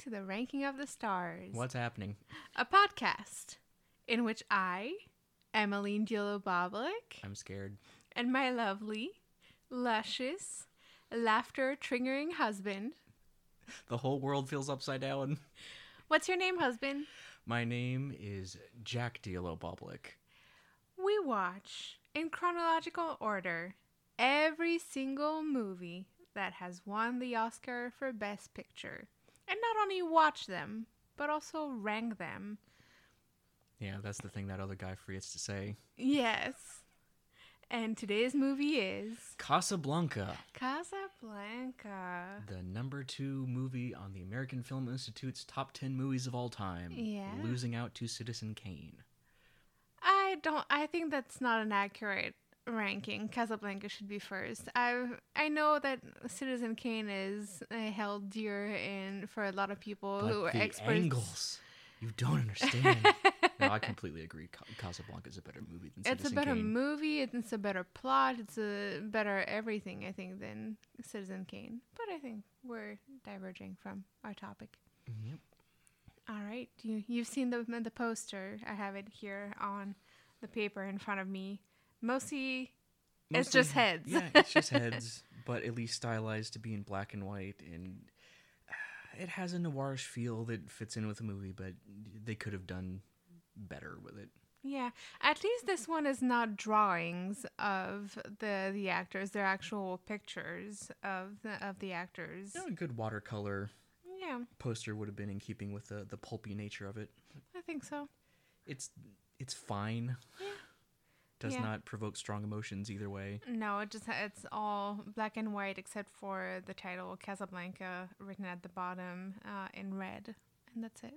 Hello, everyone, and welcome to the Ranking of the Stars, What's happening? a podcast in which I, Emmeline Diallo Boblik, I'm scared. and my lovely, luscious, laughter triggering husband. The whole world feels upside down. What's your name, husband? My name is Jack Diallo Boblik. We watch, in chronological order, every single movie that has won the Oscar for Best Picture. And not only watch them, but also rank them. Yeah, that's the thing that other guy forgets to say. Yes. And today's movie is Casablanca, Casablanca. the number two movie on the American Film Institute's top 10 movies of all time, Yeah. losing out to Citizen Kane. I don't I think that's not an accurate ranking. Casablanca should be first. I I know that Citizen Kane is uh, held dear in for a lot of people But who are the experts. angles, you don't understand. no, I completely agree. Ca- Casablanca is a better movie than It's Citizen a better Kane. movie. It's a better plot. It's a better everything, I think, than Citizen Kane. But I think we're diverging from our topic. Yep. All right, you you've seen the the poster. I have it here on the paper in front of me. Mostly, It's just heads. yeah, it's just heads, but at least stylized to be in black and white, and uh, it has a noirish feel that fits in with the movie. But they could have done better with it. yeah. At least this one is not drawings of the the actors. They're actual pictures of the, of the actors. A good watercolor Yeah, poster would have been in keeping with the the pulpy nature of it. I think so. It's it's fine. Does Yeah. not provoke strong emotions either way. No, it just it's all black and white except for the title Casablanca written at the bottom uh, in red, and that's it.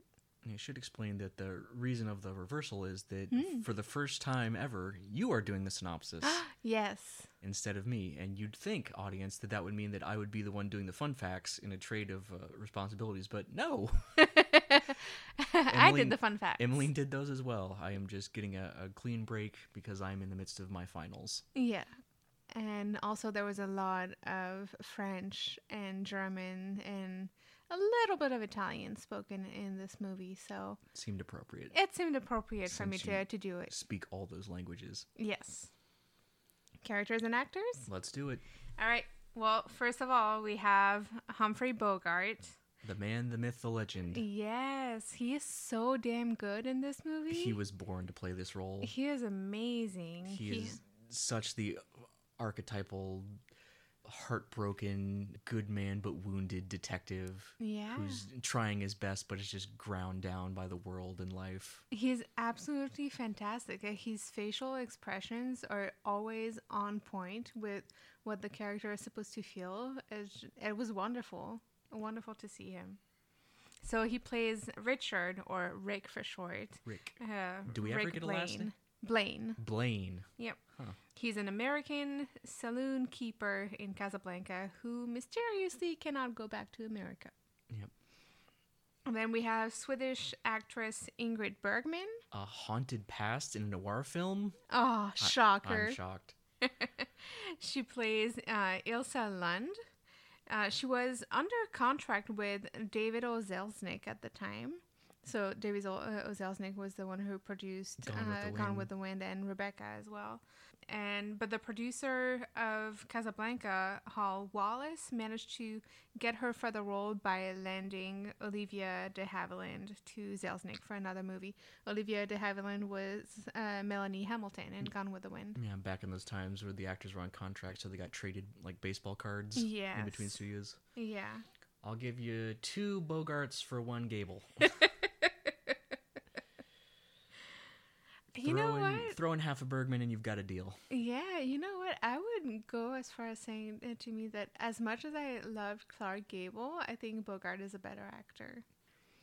I should explain that the reason of the reversal is that Hmm. for the first time ever, you are doing the synopsis. Yes. instead of me. And you'd think, audience, that that would mean that I would be the one doing the fun facts in a trade of uh, responsibilities. But no, I did the fun facts. Emmeline did those as well. I am just getting a, a clean break because I'm in the midst of my finals. Yeah. And also, there was a lot of French and German and a little bit of Italian spoken in this movie. So It seemed appropriate. it seemed appropriate for me to, to do it. Speak all those languages. Yes. Characters and actors? Let's do it. All right. Well, first of all, we have Humphrey Bogart. The man, the myth, the legend. Yes, he is so damn good in this movie. He was born to play this role. He is amazing. He is such the archetypal, heartbroken, good man but wounded detective yeah. who's trying his best but is just ground down by the world and life. He's absolutely fantastic. Uh, His facial expressions are always on point with what the character is supposed to feel. It was wonderful. Wonderful to see him. So he plays Richard, or Rick for short. Rick. Uh, Do we ever Rick get a last name? Blaine. Blaine. Yep. Huh. He's an American saloon keeper in Casablanca who mysteriously cannot go back to America. Yep. And then we have Swedish actress Ingrid Bergman. A haunted past in a noir film? Oh, shocker. I'm shocked. She plays uh, Ilsa Lund. Uh, she was under contract with David O. Selznick at the time. So David uh, O. Selznick was the one who produced Gone with uh, the Gone Wind. with the Wind and Rebecca as well. And but the producer of Casablanca, Hal Wallis, managed to get her for the role by landing Olivia de Havilland to Selznick for another movie. Olivia de Havilland was uh, Melanie Hamilton in Gone with the Wind. Yeah, back in those times where the actors were on contract, so they got traded like baseball cards Yes. in between studios. Yeah. I'll give you two Bogarts for one Gable. You know Throw in- what? Throw in half a Bergman and you've got a deal. Yeah, you know what? I would go as far as saying uh, to me that as much as I loved Clark Gable, I think Bogart is a better actor.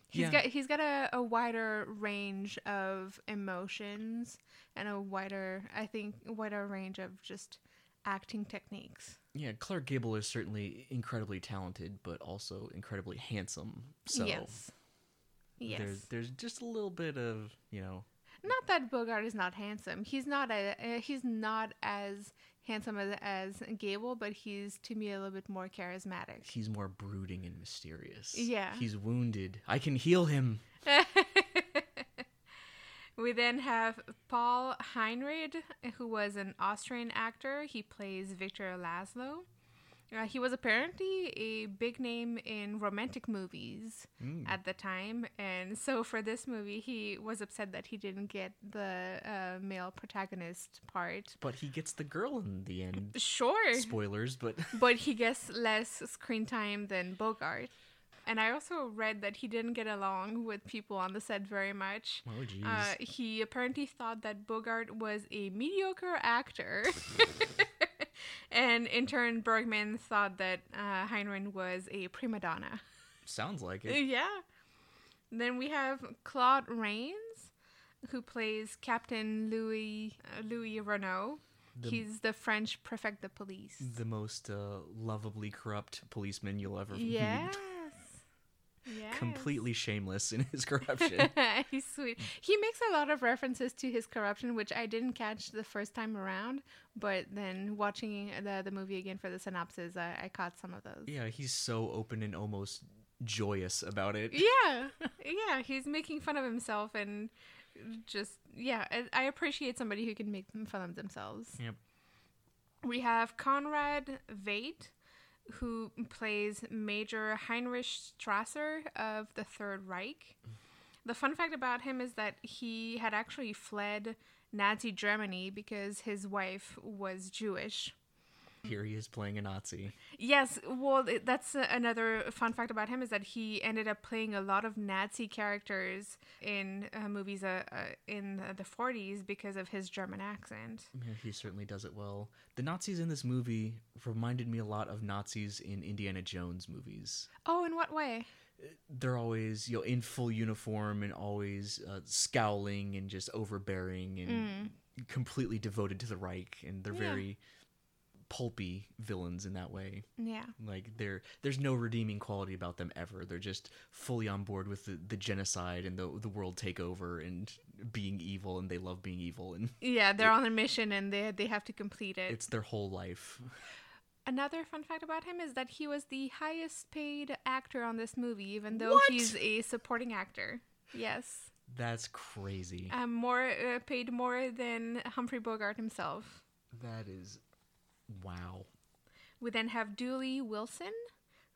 He's Yeah. got he's got a, a wider range of emotions and a wider I think wider range of just acting techniques. Yeah, Clark Gable is certainly incredibly talented, but also incredibly handsome. So yes. Yes. there's there's just a little bit of you know Not that Bogart is not handsome. He's not a uh, he's not as handsome as, as Gable, but he's to me a little bit more charismatic. He's more brooding and mysterious. Yeah. He's wounded. I can heal him. we then have Paul Henreid, who was an Austrian actor. He plays Victor Laszlo. Uh, he was apparently a big name in romantic movies Mm. at the time, and so for this movie, he was upset that he didn't get the uh, male protagonist part. But he gets the girl in the end. Sure, Spoilers, but but he gets less screen time than Bogart. And I also read that he didn't get along with people on the set very much. oh jeez. Uh, he apparently thought that Bogart was a mediocre actor. and in turn, Bergman thought that uh, Henreid was a prima donna. Sounds like it. yeah. Then we have Claude Rains, who plays Captain Louis uh, Louis Renault. The- He's the French prefect of police. The most uh, lovably corrupt policeman you'll ever Yes. meet. Yes. Completely shameless in his corruption. He's sweet. He makes a lot of references to his corruption, which I didn't catch the first time around. But then watching the the movie again for the synopsis, I, I caught some of those. yeah, he's so open and almost joyous about it. Yeah, yeah. He's making fun of himself and just yeah. I, I appreciate somebody who can make fun of themselves. Yep. We have Conrad Veidt, who plays Major Heinrich Strasser of the Third Reich. The fun fact about him is that he had actually fled Nazi Germany because his wife was Jewish. Here he is playing a Nazi. Yes, well, that's another fun fact about him is that he ended up playing a lot of Nazi characters in uh, movies uh, uh, in the 40s because of his German accent. Yeah, he certainly does it well. The Nazis in this movie reminded me a lot of Nazis in Indiana Jones movies. Oh, in what way? They're always, you know, in full uniform and always uh, scowling and just overbearing and completely devoted to the Reich. And they're Yeah. very pulpy villains in that way. Yeah. Like they're there's no redeeming quality about them ever. They're just fully on board with the, the genocide and the the world takeover and being evil and they love being evil and Yeah, they're on a mission and they they have to complete it. it's their whole life. Another fun fact about him is that he was the highest paid actor on this movie, even though What? he's a supporting actor. Yes, That's crazy. um, more uh, paid more than Humphrey Bogart himself. That is wow. We then have Dooley Wilson,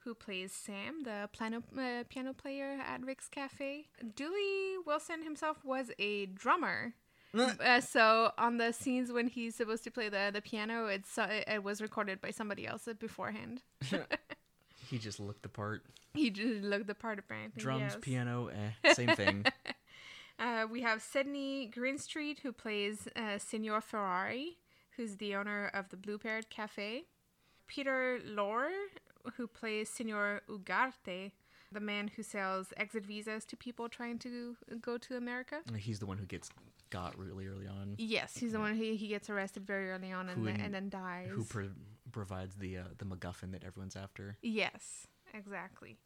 who plays Sam, the piano, uh, piano player at Rick's Cafe. Dooley Wilson himself was a drummer. Uh, so on the scenes when he's supposed to play the, the piano, it's uh, it was recorded by somebody else beforehand. He just looked the part. He just looked the part apparently. Drums, yes. piano, eh, same thing. Uh, we have Sydney Greenstreet, who plays uh, Signor Ferrari, who's the owner of the Blue Parrot Cafe. Peter Lorre, who plays Senor Ugarte, the man who sells exit visas to people trying to go to America. He's the one who gets got really early on. Yes, he's the one who he gets arrested very early on and, then, and then dies. Who pro- provides the uh, the MacGuffin that everyone's after? Yes, exactly.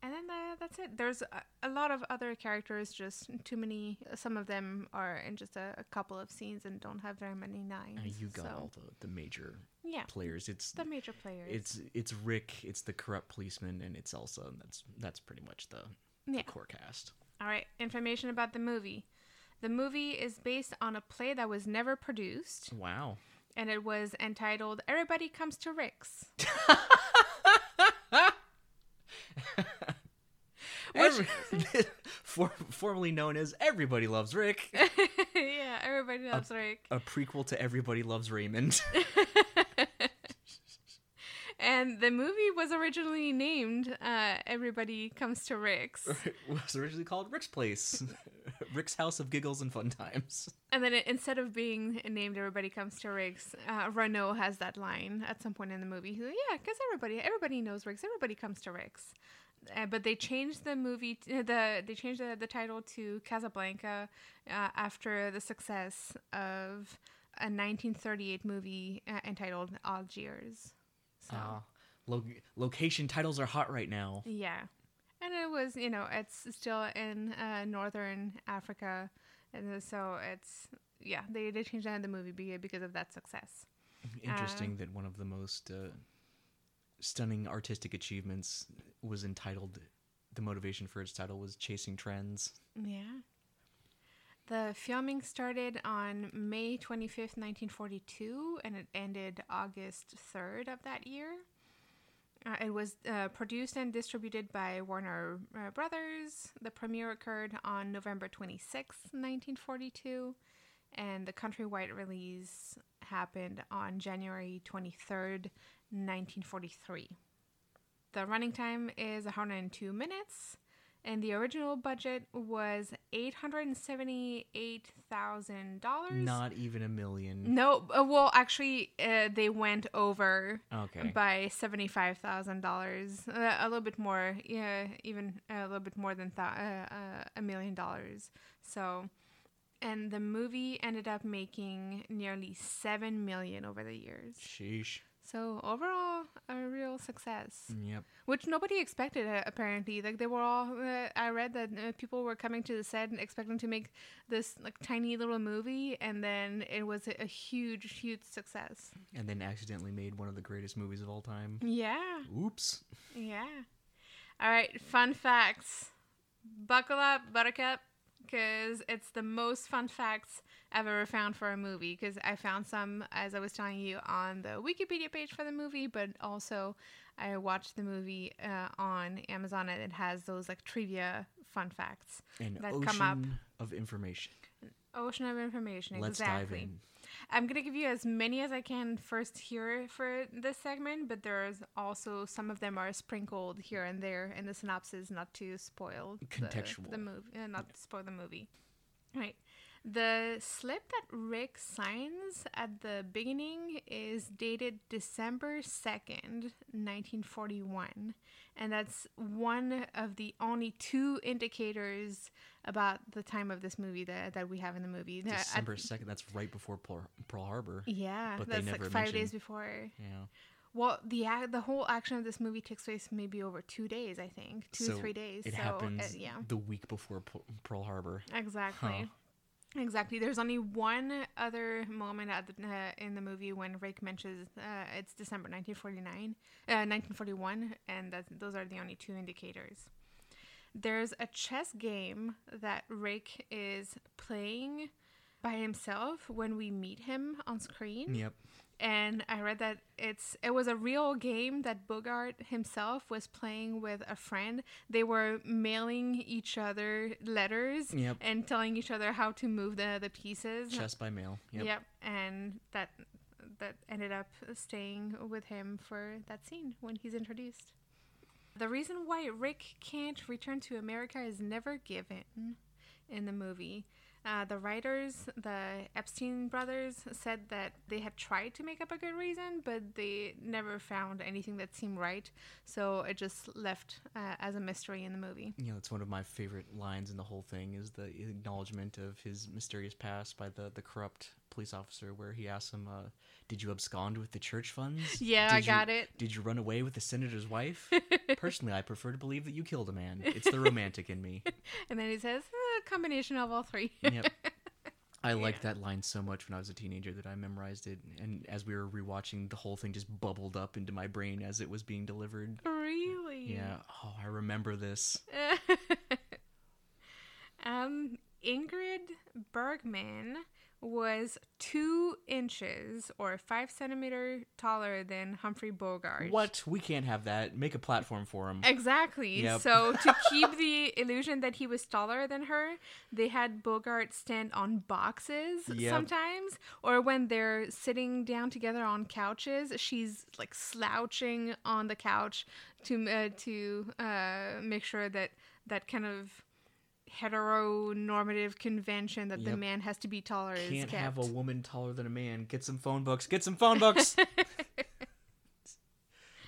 And then uh, that's it. There's a, a lot of other characters, just too many. Some of them are in just a, a couple of scenes and don't have very many lines. Uh, you got so, all the, the major yeah, players. It's the major players. it's it's Rick, it's the corrupt policeman, and it's Ilsa. And that's that's pretty much the, Yeah. the core cast. All right, information about the movie. The movie is based on a play that was never produced, Wow. and it was entitled "Everybody Comes to Rick's." Every, for, formerly known as Everybody Loves Rick, yeah, everybody loves Rick. a prequel to Everybody Loves Raymond. And the movie was originally named uh, "Everybody Comes to Rick's." it was originally called Rick's Place, Rick's House of Giggles and Fun Times. And then it, instead of being named "Everybody Comes to Rick's," uh, Renault has that line at some point in the movie. Yeah, because everybody, everybody knows Rick's. Everybody comes to Rick's. Uh, but they changed the movie, t- the they changed the, the title to Casablanca uh, after the success of a 1938 movie uh, entitled Algiers. So Ah, lo- location titles are hot right now. yeah, and it was you know it's still in uh, northern Africa And so it's yeah, they they changed that in the movie because of that success. Interesting that one of the most uh, stunning artistic achievements was entitled. The motivation for its title was chasing trends. Yeah. The filming started on May 25th, 1942, and it ended August 3rd of that year. Uh, it was uh, produced and distributed by Warner uh, Brothers. The premiere occurred on November 26th, 1942, and the countrywide release happened on January 23rd, 1943. The running time is 102 minutes, and the original budget was $878,000. Not even a million. No, uh, well, actually, uh, they went over Okay. by seventy-five thousand dollars, uh, a little bit more, yeah, even a little bit more than th- uh, a million dollars. So, and the movie ended up making nearly seven million over the years. Sheesh. So overall, a real success, Yep. which nobody expected. Uh, apparently, like they were all. Uh, I read that uh, people were coming to the set and expecting to make this like tiny little movie, and then it was a, a huge, huge success. And then accidentally made one of the greatest movies of all time. Yeah. Oops. Yeah. All right, fun facts. Buckle up, Buttercup, because it's the most fun facts I've ever found for a movie. Because I found some, as I was telling you, on the Wikipedia page for the movie, but also I watched the movie uh, on Amazon and it has those like trivia fun facts. An That ocean come up. of information. Ocean of information, Let's exactly. dive in. I'm gonna give you as many as I can first here for this segment, but there's also some of them are sprinkled here and there in the synopsis, not to spoil the- Contextual. the, movie, uh, not to spoil the movie. Right. The slip that Rick signs at the beginning is dated December 2nd, 1941. And that's one of the only two indicators about the time of this movie that, that we have in the movie. December 2nd, that's right before Pearl, Harbor. yeah, But they that's never like five days before. Yeah. Well, the the whole action of this movie takes place maybe over two days, I think, two so three days. It so, happens uh, yeah, the week before Pe- Pearl Harbor. exactly, exactly. There's only one other moment at the, uh, in the movie when Rick mentions uh, it's December 1949, uh, 1941, and those are the only two indicators. There's a chess game that Rick is playing by himself when we meet him on screen Yep. And I read that it's it was a real game that Bogart himself was playing with a friend. They were mailing each other letters Yep. and telling each other how to move the the pieces. Chess by mail. Yep. Yep, and that that ended up staying with him for that scene when he's introduced. The reason why Rick can't return to America is never given in the movie. Uh, the writers, the Epstein brothers, said that they had tried to make up a good reason, but they never found anything that seemed right. So it just left uh, as a mystery in the movie. You know, it's one of my favorite lines in the whole thing is the acknowledgement of his mysterious past by the, the corrupt police officer where he asks him, uh, did you abscond with the church funds? Yeah, I Did you- got it. Did you run away with the senator's wife? Personally, I prefer to believe that you killed a man. It's the romantic in me. And then he says, a combination of all three. Yep. I liked that line so much when I was a teenager that I memorized it. And as we were rewatching, the whole thing just bubbled up into my brain as it was being delivered. really? Yeah. Oh, I remember this. um, Ingrid Bergman was two inches or five centimeter taller than Humphrey Bogart. What? We can't have that. Make a platform for him. Exactly. Yep. So to keep the illusion that he was taller than her, they had Bogart stand on boxes Yep. sometimes, or when they're sitting down together on couches, she's like slouching on the couch to uh, to uh, make sure that that kind of heteronormative convention that the man has to be taller is Can't have a woman taller than a man. Get some phone books. Get some phone books.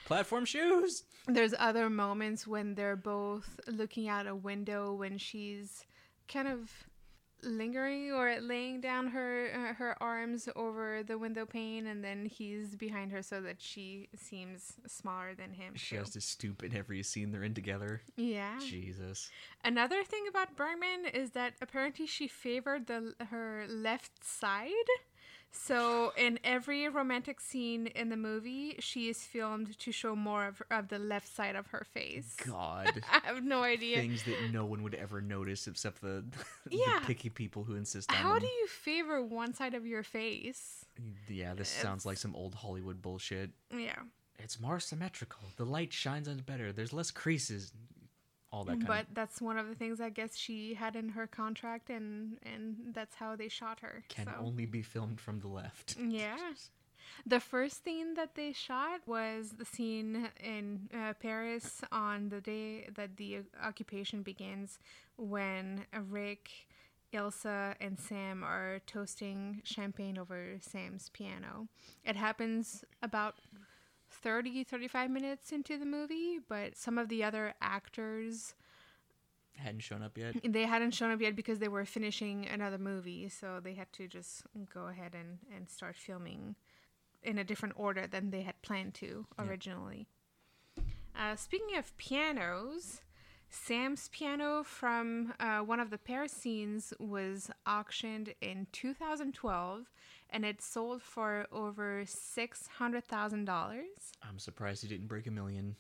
Platform shoes. There's other moments when they're both looking out a window when she's kind of lingering or laying down her uh, her arms over the window pane, and then he's behind her so that she seems smaller than him. She too. has to stoop in every scene they're in together. Yeah. Jesus. Another thing about Bergman is that apparently she favored the her left side. So in every romantic scene in the movie, she is filmed to show more of, of the left side of her face. God. I have no idea. Things that no one would ever notice except the, Yeah. the picky people who insist on it. How them. do you favor one side of your face? Yeah, this sounds like some old Hollywood bullshit. Yeah. It's more symmetrical. The light shines on it better. There's less creases. All that kind But that's one of the things I guess she had in her contract, and and that's how they shot her. can so. only be filmed from the left. Yeah. The first scene that they shot was the scene in uh, Paris on the day that the occupation begins when Rick, Ilsa, and Sam are toasting champagne over Sam's piano. It happens about 30 35 minutes into the movie, but some of the other actors Hadn't shown up yet. they hadn't shown up yet because they were finishing another movie, so they had to just go ahead and, and start filming in a different order than they had planned to Yeah. originally. Uh, speaking of pianos, Sam's piano from uh, one of the Paris scenes was auctioned in 2012 and it sold for over $600,000. I'm surprised he didn't break a million.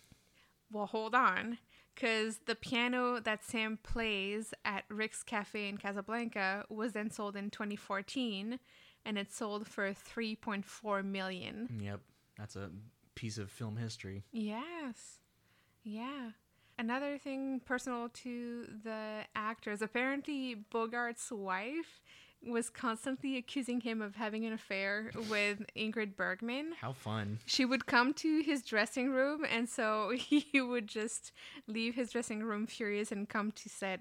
Well, hold on. Because the piano that Sam plays at Rick's Cafe in Casablanca was then sold in 2014 and it sold for 3.4 million. Yep, that's a piece of film history. Yes. Yeah. Another thing personal to the actors apparently, Bogart's wife was constantly accusing him of having an affair with Ingrid Bergman. How fun. she would come to his dressing room and so he would just leave his dressing room furious and come to set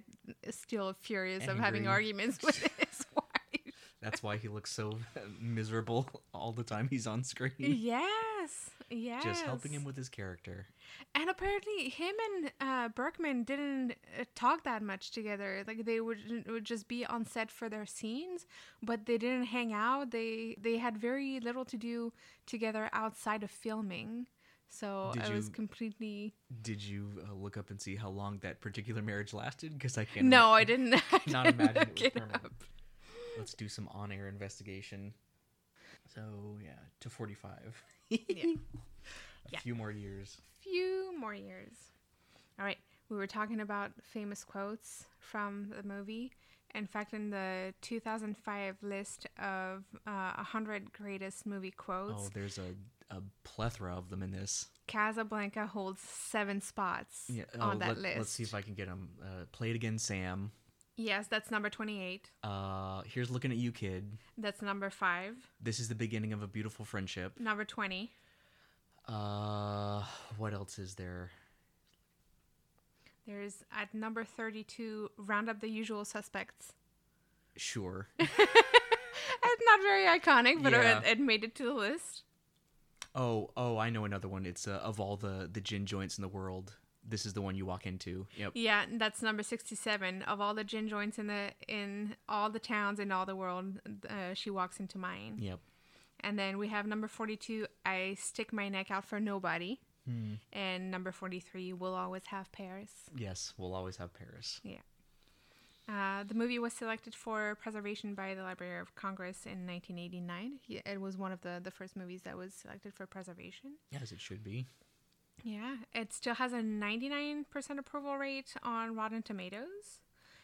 still furious of having arguments with wife That's why he looks so miserable all the time he's on screen. yes yes Just helping him with his character. and apparently him and uh, bergman didn't uh, talk that much together like they would, would just be on set for their scenes but they didn't hang out they they had very little to do together outside of filming so Did i was completely Did you uh, look up and see how long that particular marriage lasted? Because I can't. No, I didn't. I not didn't imagine it was permanent. up. Let's do some on-air investigation. So yeah, to forty-five. Yeah. A Yeah. few more years. Few more years. All right, we were talking about famous quotes from the movie. In fact, in the 2005 list of uh, 100 greatest movie quotes, Oh, there's a, a plethora of them in this. Casablanca holds seven spots Yeah. on oh, that let, list. Let's see if I can get them. Uh, play it again, Sam. Yes, that's number 28. Uh, here's looking at you, kid. That's number five. This is the beginning of a beautiful friendship. Number 20. Uh, what else is there? There's at number 32, round up the usual suspects. Sure. It's not very iconic, but Yeah. it, it made it to the list. Oh, oh, I know another one. It's uh, of all the the gin joints in the world, this is the one you walk into. Yep. Yeah, that's number sixty-seven of all the gin joints in the in all the towns in all the world. Uh, she walks into mine, Yep. and then we have number forty-two. I stick my neck out for nobody, Hmm. and number forty-three. We'll always have Paris. Yes, we'll always have Paris. Yeah. Uh, the movie was selected for preservation by the Library of Congress in 1989. It was one of the, the first movies that was selected for preservation. As it should be. Yeah, it still has a 99% approval rate on Rotten Tomatoes.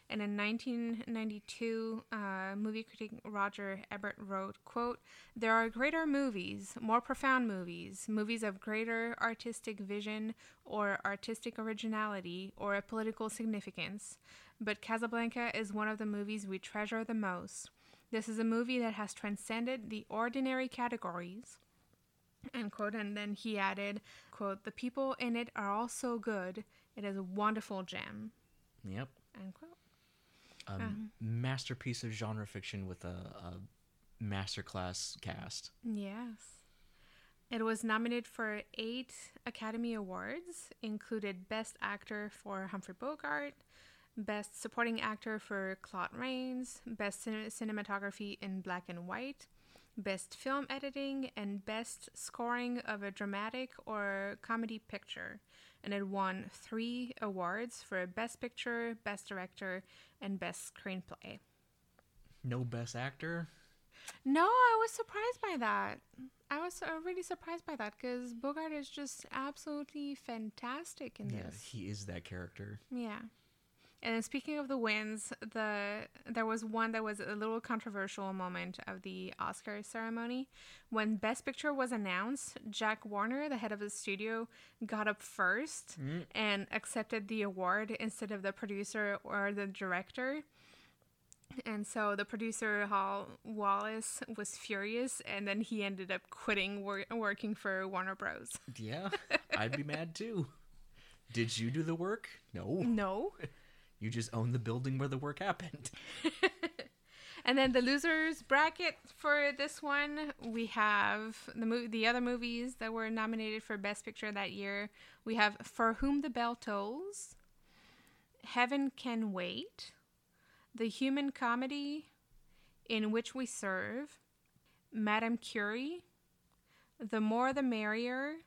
And in 1992, uh, movie critic Roger Ebert wrote, quote, There are greater movies, more profound movies, movies of greater artistic vision or artistic originality or a political significance. But Casablanca is one of the movies we treasure the most. This is a movie that has transcended the ordinary categories end quote and then he added quote the people in it are all so good it is a wonderful gem Yep. end quote A Uh-huh. masterpiece of genre fiction with a, a masterclass cast. yes it was nominated for eight academy awards included best actor for humphrey bogart Best Supporting Actor for Claude Rains, Best cin- Cinematography in Black and White, Best Film Editing, and Best Scoring of a Dramatic or Comedy Picture. And it won three awards for Best Picture, Best Director, and Best Screenplay. No best actor. No, I was surprised by that. I was really surprised by that because Bogart is just absolutely fantastic in Yeah, this. Yeah, he is that character. Yeah. And speaking of the wins, the there was one that was a little controversial moment of the Oscar ceremony. When Best Picture was announced, Jack Warner, the head of the studio, got up first mm. and accepted the award instead of the producer or the director. And so the producer, Hal Wallis, was furious, and then he ended up quitting wor- working for Warner Bros. Yeah, I'd be mad too. Did you do the work? No. No. You just own the building where the work happened. And then the losers bracket for this one, we have the mo- the other movies that were nominated for Best Picture that year. We have For Whom the Bell Tolls, Heaven Can Wait, The Human Comedy, In Which We Serve, Madame Curie, The More the Merrier,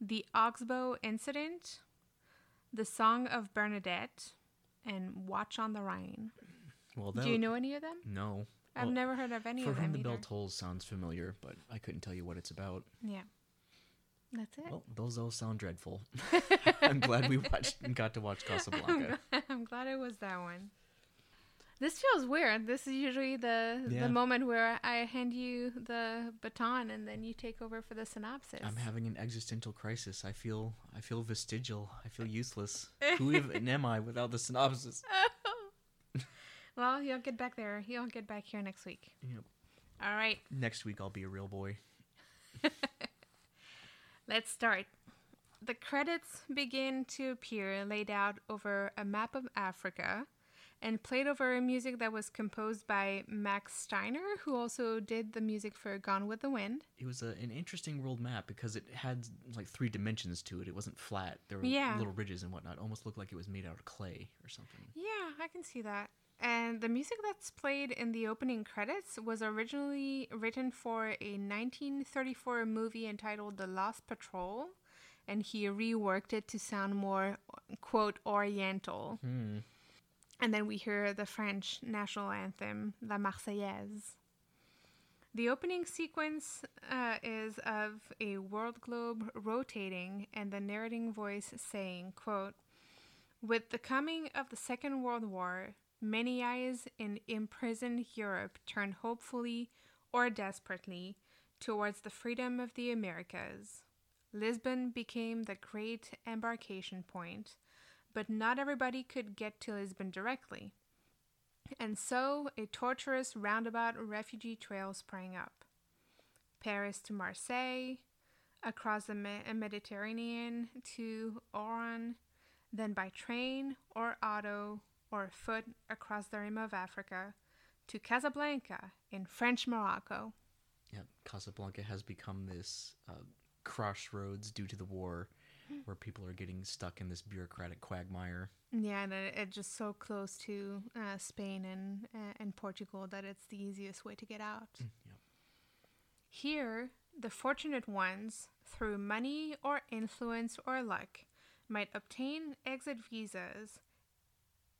The Oxbow Incident, The Song of Bernadette, and Watch on the Rhine. Well, that Do you know any of them? No. I've Well, never heard of any For of whom them the bell tolls sounds familiar, but I couldn't tell you what it's about. yeah, that's it. Well, those all sound dreadful. I'm glad we watched and got to watch Casablanca. I'm glad it was that one. This feels weird. This is usually the Yeah. the moment where I hand you the baton and then you take over for the synopsis. I'm having an existential crisis. I feel I feel vestigial. I feel useless. Who even am I without the synopsis? well, you'll get back there. You'll get back here next week. Yep. All right, Next week I'll be a real boy. let's start. The credits begin to appear laid out over a map of Africa and played over music that was composed by Max Steiner, who also did the music for Gone with the Wind. It was a, an interesting world map because it had like three dimensions to it. It wasn't flat. There were Yeah. little ridges and whatnot. Almost looked like it was made out of clay or something. Yeah, I can see that. And the music that's played in the opening credits was originally written for a 1934 movie entitled The Lost Patrol, and he reworked it to sound more, quote, oriental. Hmm. And then we hear the French national anthem, La Marseillaise. The opening sequence uh, is of a world globe rotating and the narrating voice saying, quote, With the coming of the Second World War, many eyes in imprisoned Europe turned hopefully or desperately towards the freedom of the Americas. Lisbon became the great embarkation point, but not everybody could get to Lisbon directly. And so a tortuous roundabout refugee trail sprang up. Paris to Marseille, across the Mediterranean to Oran, then by train or auto or foot across the rim of Africa to Casablanca in French Morocco. Yeah, Casablanca has become this uh, crossroads due to the war, where people are getting stuck in this bureaucratic quagmire. Yeah, and it, it's just so close to uh, Spain and uh, and Portugal that it's the easiest way to get out. Yep. Here, the fortunate ones, through money or influence or luck, might obtain exit visas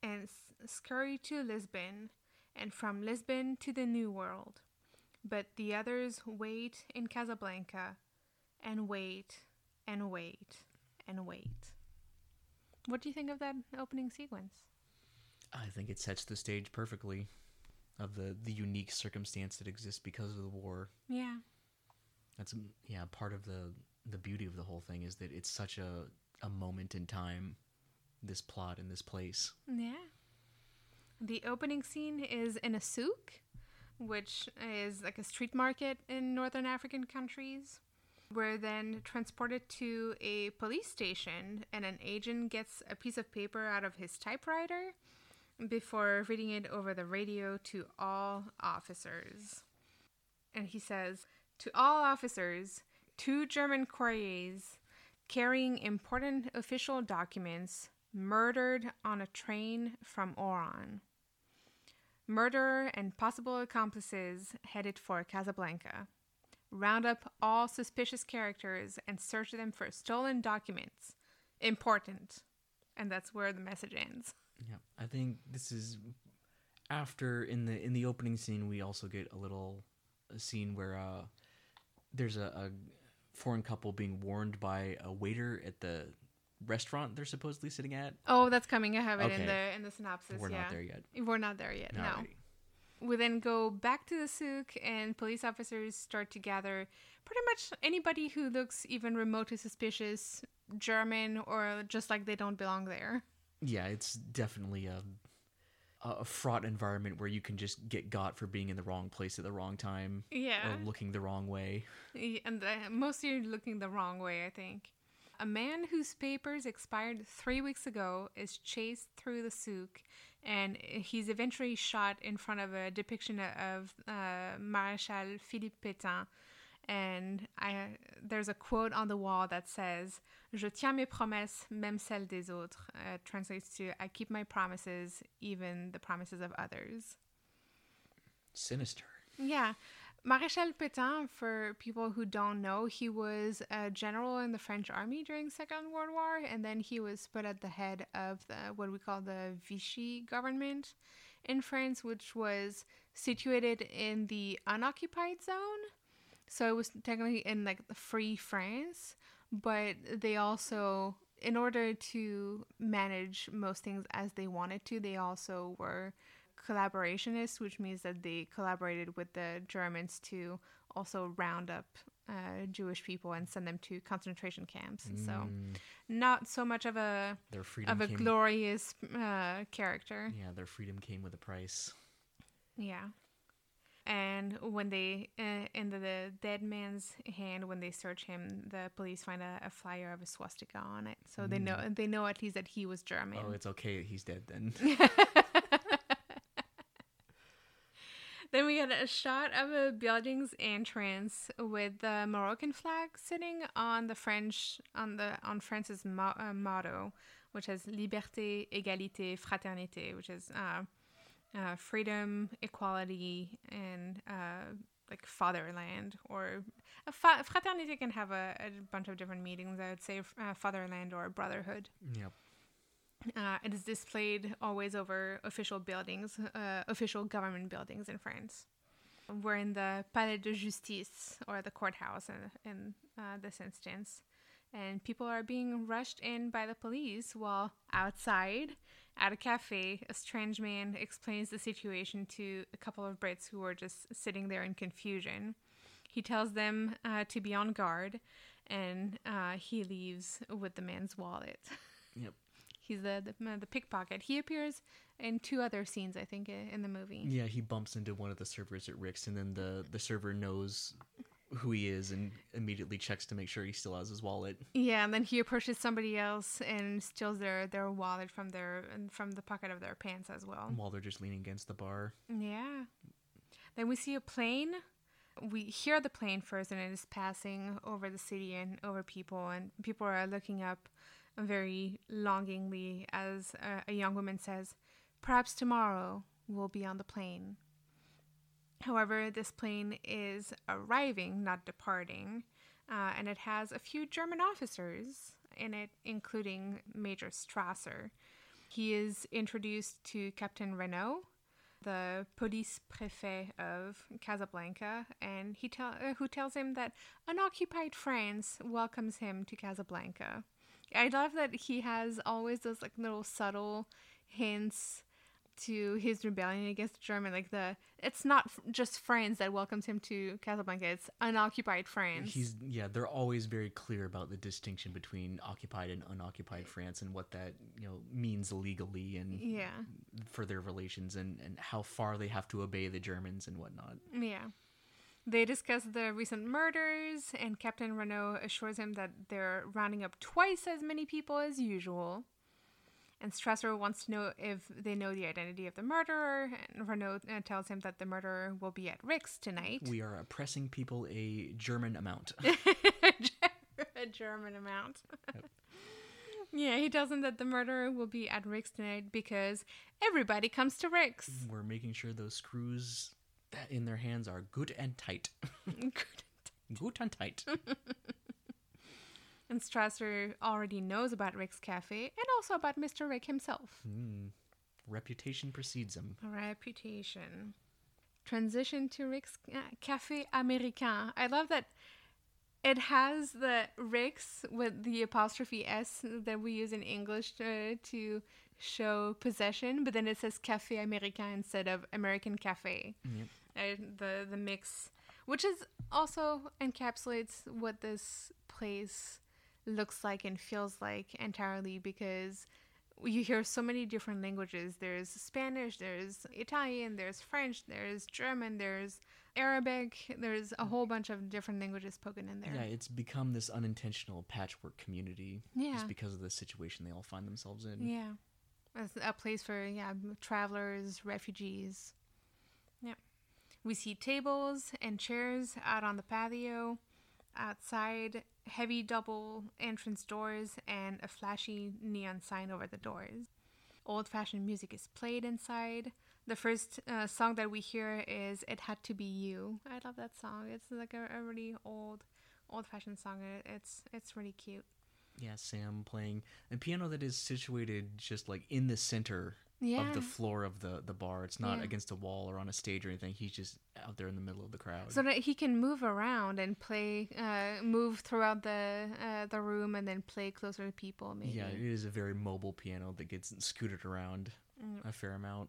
and s- scurry to Lisbon, and from Lisbon to the New World. But the others wait in Casablanca, and wait, and wait, and wait. What do you think of that opening sequence? I think it sets the stage perfectly of the the unique circumstance that exists because of the war. Yeah. That's mm, yeah part of the the beauty of the whole thing is that it's such a a moment in time. This plot in this place. Yeah. The opening scene is in a souk, which is like a street market in northern African countries. We're then transported to a police station, and an agent gets a piece of paper out of his typewriter before reading it over the radio to all officers. And he says, To all officers, two German couriers carrying important official documents murdered on a train from Oran. Murderer and possible accomplices headed for Casablanca. Round up all suspicious characters and search them for stolen documents. Important. And that's where the message ends. Yeah, I think this is after in the in the opening scene we also get a little a scene where uh there's a, a foreign couple being warned by a waiter at the restaurant they're supposedly sitting at. Oh, that's coming. I have it in the in the synopsis. We're yeah. not there yet. We're not there yet. No. We then go back to the souk, and police officers start to gather pretty much anybody who looks even remotely suspicious, German, or just like they don't belong there. Yeah, it's definitely a a fraught environment where you can just get got for being in the wrong place at the wrong time Yeah. or looking the wrong way. Y- And the, mostly looking the wrong way, I think. A man whose papers expired three weeks ago is chased through the souk, and he's eventually shot in front of a depiction of uh, Maréchal Philippe Pétain. And I, there's a quote on the wall that says, Je tiens mes promesses, même celles des autres. Uh, translates to, I keep my promises, even the promises of others. Sinister. Yeah. Maréchal Pétain, for people who don't know, he was a general in the French army during Second World War, and then he was put at the head of the what we call the Vichy government in France, which was situated in the unoccupied zone. So it was technically in like the free France, but they also, in order to manage most things as they wanted to, they also were collaborationists, which means that they collaborated with the Germans to also round up uh, Jewish people and send them to concentration camps. So Mm, not so much of a their freedom of a glorious uh, character. Yeah, their freedom came with a price. Yeah. And when they, uh, in the, the dead man's hand, when they search him, the police find a, a flyer of a swastika on it, so they know they know at least that he was German. Oh, it's okay. He's dead then. Then we get a shot of a building's entrance with the Moroccan flag sitting on the French on the on France's mo- uh, motto, which is "Liberté, égalité, fraternité," which is uh, uh, freedom, equality, and uh, like fatherland. Or fa- fraternité can have a, a bunch of different meanings. I would say uh, fatherland or brotherhood. yep. Uh, it is displayed always over official buildings, uh, official government buildings in France. We're in the Palais de Justice, or the courthouse in, in uh, this instance. And people are being rushed in by the police while outside at a cafe, a strange man explains the situation to a couple of Brits who are just sitting there in confusion. He tells them uh, to be on guard, and uh, he leaves with the man's wallet. He's the, the the pickpocket. He appears in two other scenes, I think, in the movie. Yeah, he bumps into one of the servers at Rick's, and then the the server knows who he is and immediately checks to make sure he still has his wallet. Yeah, and then he approaches somebody else and steals their their wallet from their and from the pocket of their pants as well. While they're just leaning against the bar. Yeah. Then we see a plane. We hear the plane first, and it is passing over the city and over people, and people are looking up very longingly as a, a young woman says, "Perhaps tomorrow we'll be on the plane." However, this plane is arriving, not departing, uh, and it has a few German officers in it, including Major Strasser. He is introduced to Captain Renault, the police prefet of Casablanca, and he uh, who tells him that unoccupied France welcomes him to Casablanca. I love that he has always those like little subtle hints to his rebellion against German. Like the it's not f- just France that welcomes him to Casablanca; it's unoccupied France. He's yeah, they're always very clear about the distinction between occupied and unoccupied France and what that you know means legally and yeah, for their relations and and how far they have to obey the Germans and whatnot. yeah. They discuss the recent murders, and Captain Renault assures him that they're rounding up twice as many people as usual. And Strasser wants to know if they know the identity of the murderer, and Renault uh, tells him that the murderer will be at Rick's tonight. We are oppressing people a German amount. a German amount. Yeah, he tells him that the murderer will be at Rick's tonight because everybody comes to Rick's. We're making sure those screws that in their hands are good and tight. good and tight. and Strasser already knows about Rick's cafe and also about Mr. Rick himself. Mm. Reputation precedes him. Reputation. Transition to Rick's uh, Cafe Américain. I love that it has the Rick's with the apostrophe S that we use in English to, to show possession, but then it says Cafe Américain instead of American Cafe. Yep. Uh, the the mix, which is also encapsulates what this place looks like and feels like entirely because you hear so many different languages. There's Spanish, there's Italian, there's French, there's German, there's Arabic. There's a whole bunch of different languages spoken in there. Yeah, it's become this unintentional patchwork community. Yeah. Just because of the situation they all find themselves in. Yeah. It's a place for yeah travelers, refugees. We see tables and chairs out on the patio. Outside, heavy double entrance doors and a flashy neon sign over the doors. Old fashioned music is played inside. The first uh, song that we hear is "It Had to Be You." I love that song. It's like a, a really old, old-fashioned song. It's it's really cute. Yeah, Sam playing a piano that is situated just like in the center Yeah. of the floor of the the bar. It's not Yeah. against a wall or on a stage or anything. He's just out there in the middle of the crowd. so that he can move around and play, uh, move throughout the uh, the room and then play closer to people. Maybe. yeah, it is a very mobile piano that gets scooted around Mm. a fair amount.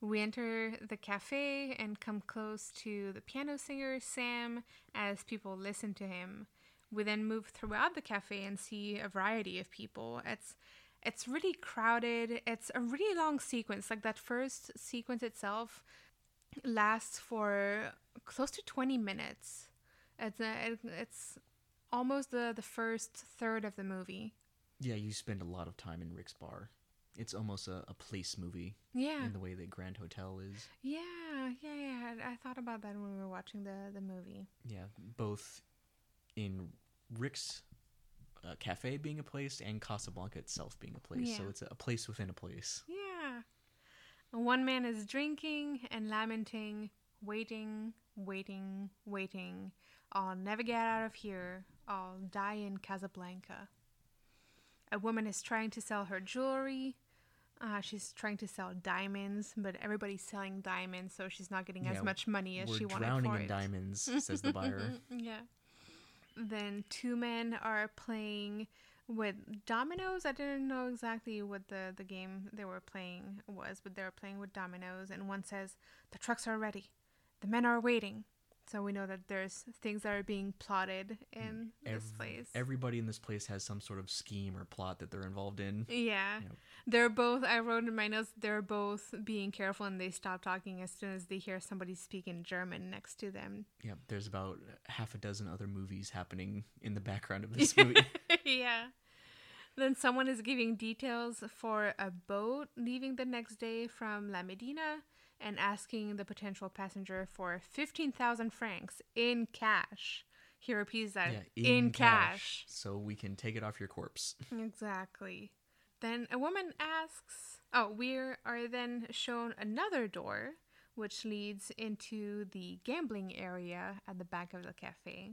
We enter the cafe and come close to the piano singer Sam as people listen to him. We then move throughout the cafe and see a variety of people. It's it's really crowded. It's a really long sequence. Like that first sequence itself lasts for close to 20 minutes. It's a, it's almost the the first third of the movie. Yeah, you spend a lot of time in Rick's bar. It's almost a, a place movie Yeah. in the way that Grand Hotel is. Yeah, yeah, yeah. I I thought about that when we were watching the the movie. Yeah, both in Rick's uh, cafe being a place and Casablanca itself being a place. So it's a, a place within a place. Yeah. One man is drinking and lamenting, waiting, waiting, waiting. I'll never get out of here. I'll die in Casablanca. A woman is trying to sell her jewelry. Uh, she's trying to sell diamonds, but everybody's selling diamonds, so she's not getting Yeah, as much money as she wanted drowning in diamonds, says the buyer. yeah. Then two men are playing with dominoes. I didn't know exactly what the, the game they were playing was, but they were playing with dominoes. And one says, The trucks are ready. The men are waiting. So we know that there's things that are being plotted mm, in this place. Everybody in this place has some sort of scheme or plot that they're involved in. yeah. Yep. They're both, I wrote in my notes, they're both being careful and they stop talking as soon as they hear somebody speak in German next to them. Yeah, there's about half a dozen other movies happening in the background of this movie. yeah. Then someone is giving details for a boat leaving the next day from La Medina and asking the potential passenger for 15,000 francs in cash. He repeats that yeah, in, cash. So we can take it off your corpse. Exactly. Then a woman asks, oh, we are then shown another door which leads into the gambling area at the back of the cafe.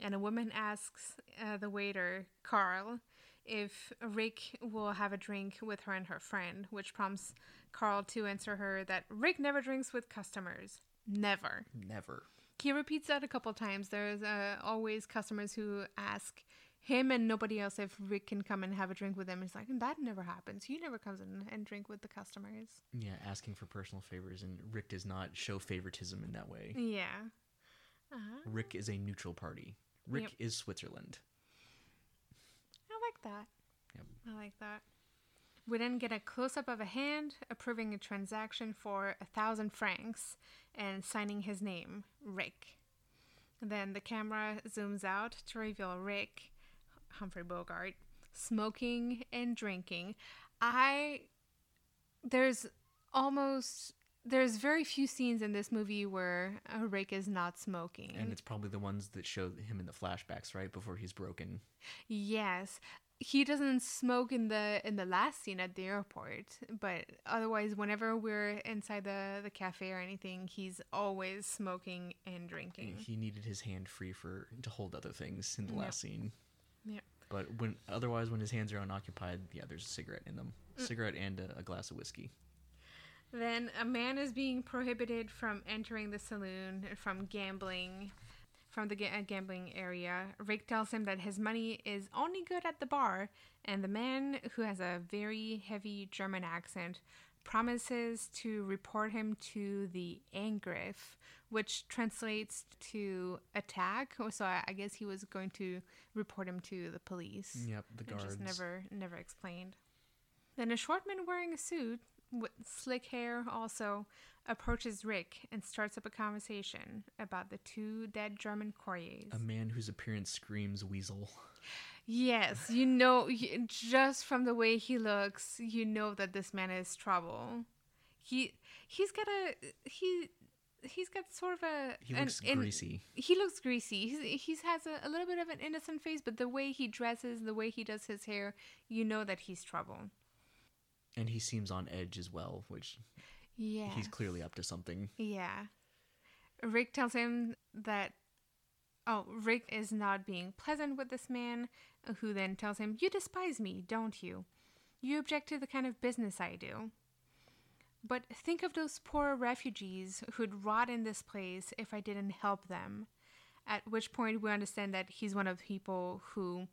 And a woman asks uh, the waiter, Carl, if Rick will have a drink with her and her friend, which prompts Carl to answer her that Rick never drinks with customers. Never. Never. He repeats that a couple times. There's uh, always customers who ask him and nobody else if Rick can come and have a drink with them. He's like, that never happens. He never comes in and drink with the customers. Yeah, asking for personal favors, and Rick does not show favoritism in that way. Yeah. Uh-huh. Rick is a neutral party. Rick Yep. is Switzerland. I like that. Yep. I like that. We then get a close up of a hand approving a transaction for a thousand francs and signing his name, Rick. Then the camera zooms out to reveal Rick, Humphrey Bogart, smoking and drinking. I. There's almost. There's very few scenes in this movie where uh, Rick is not smoking. And it's probably the ones that show him in the flashbacks, right? Before he's broken. Yes. He doesn't smoke in the in the last scene at the airport, but otherwise, whenever we're inside the the cafe or anything, he's always smoking and drinking. He needed his hand free for to hold other things in the Yep. last scene. Yeah. But when otherwise, when his hands are unoccupied, yeah, there's a cigarette in them, Mm. cigarette and a, a glass of whiskey. Then a man is being prohibited from entering the saloon, from gambling, from the ga- uh, gambling area. Rick tells him that his money is only good at the bar, and the man, who has a very heavy German accent, promises to report him to the Angriff, which translates to attack. So I I guess he was going to report him to the police. Yep, the guards. just never never explained. Then a short man wearing a suit with slick hair also approaches Rick and starts up a conversation about the two dead German couriers. A man whose appearance screams weasel. yes, you know, just from the way he looks, you know that this man is trouble. He he's got a he he's got sort of a He looks in- greasy. he looks greasy. He's, he's has a, a little bit of an innocent face, but the way he dresses, the way he does his hair, you know that he's trouble. And he seems on edge as well, which Yeah. he's clearly up to something. Yeah. Rick tells him that. Oh, Rick is not being pleasant with this man, who then tells him, You despise me, don't you? You object to the kind of business I do. But think of those poor refugees who'd rot in this place if I didn't help them. At which point, we understand that he's one of the people who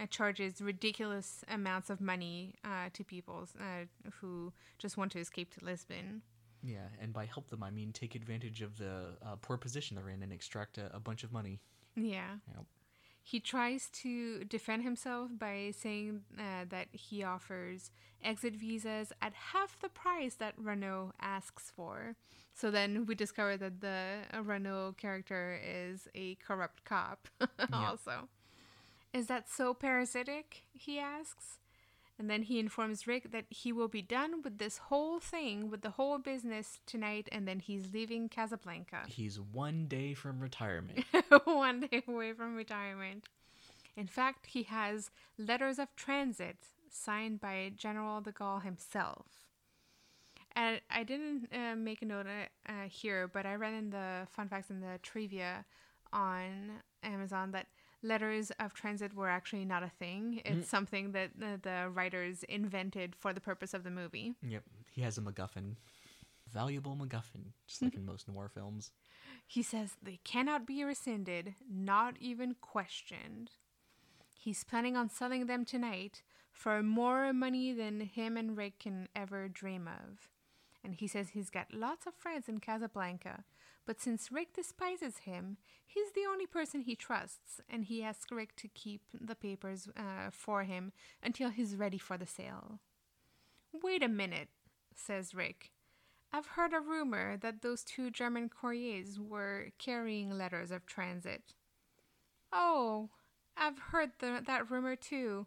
uh, charges ridiculous amounts of money uh, to people uh, who just want to escape to Lisbon. Yeah, and by help them, I mean take advantage of the uh, poor position they're in and extract a, a bunch of money. Yeah. Yep. He tries to defend himself by saying uh, that he offers exit visas at half the price that Renault asks for. So then we discover that the uh, Renault character is a corrupt cop, also. Is that so parasitic? He asks. And then he informs Rick that he will be done with this whole thing, with the whole business tonight, and then he's leaving Casablanca. He's one day from retirement. one day away from retirement. In fact, he has letters of transit signed by General de Gaulle himself. And I didn't uh, make a note uh, here, but I read in the fun facts and the trivia on Amazon that letters of transit were actually not a thing. It's mm. something that the, the writers invented for the purpose of the movie. yep, he has a MacGuffin. Valuable MacGuffin, just like in most noir films. He says they cannot be rescinded, not even questioned. He's planning on selling them tonight for more money than him and Rick can ever dream of. And he says he's got lots of friends in Casablanca, but since Rick despises him, he's the only person he trusts, and he asks Rick to keep the papers uh, for him until he's ready for the sale. Wait a minute, says Rick. I've heard a rumor that those two German couriers were carrying letters of transit. Oh, I've heard the, that rumor too.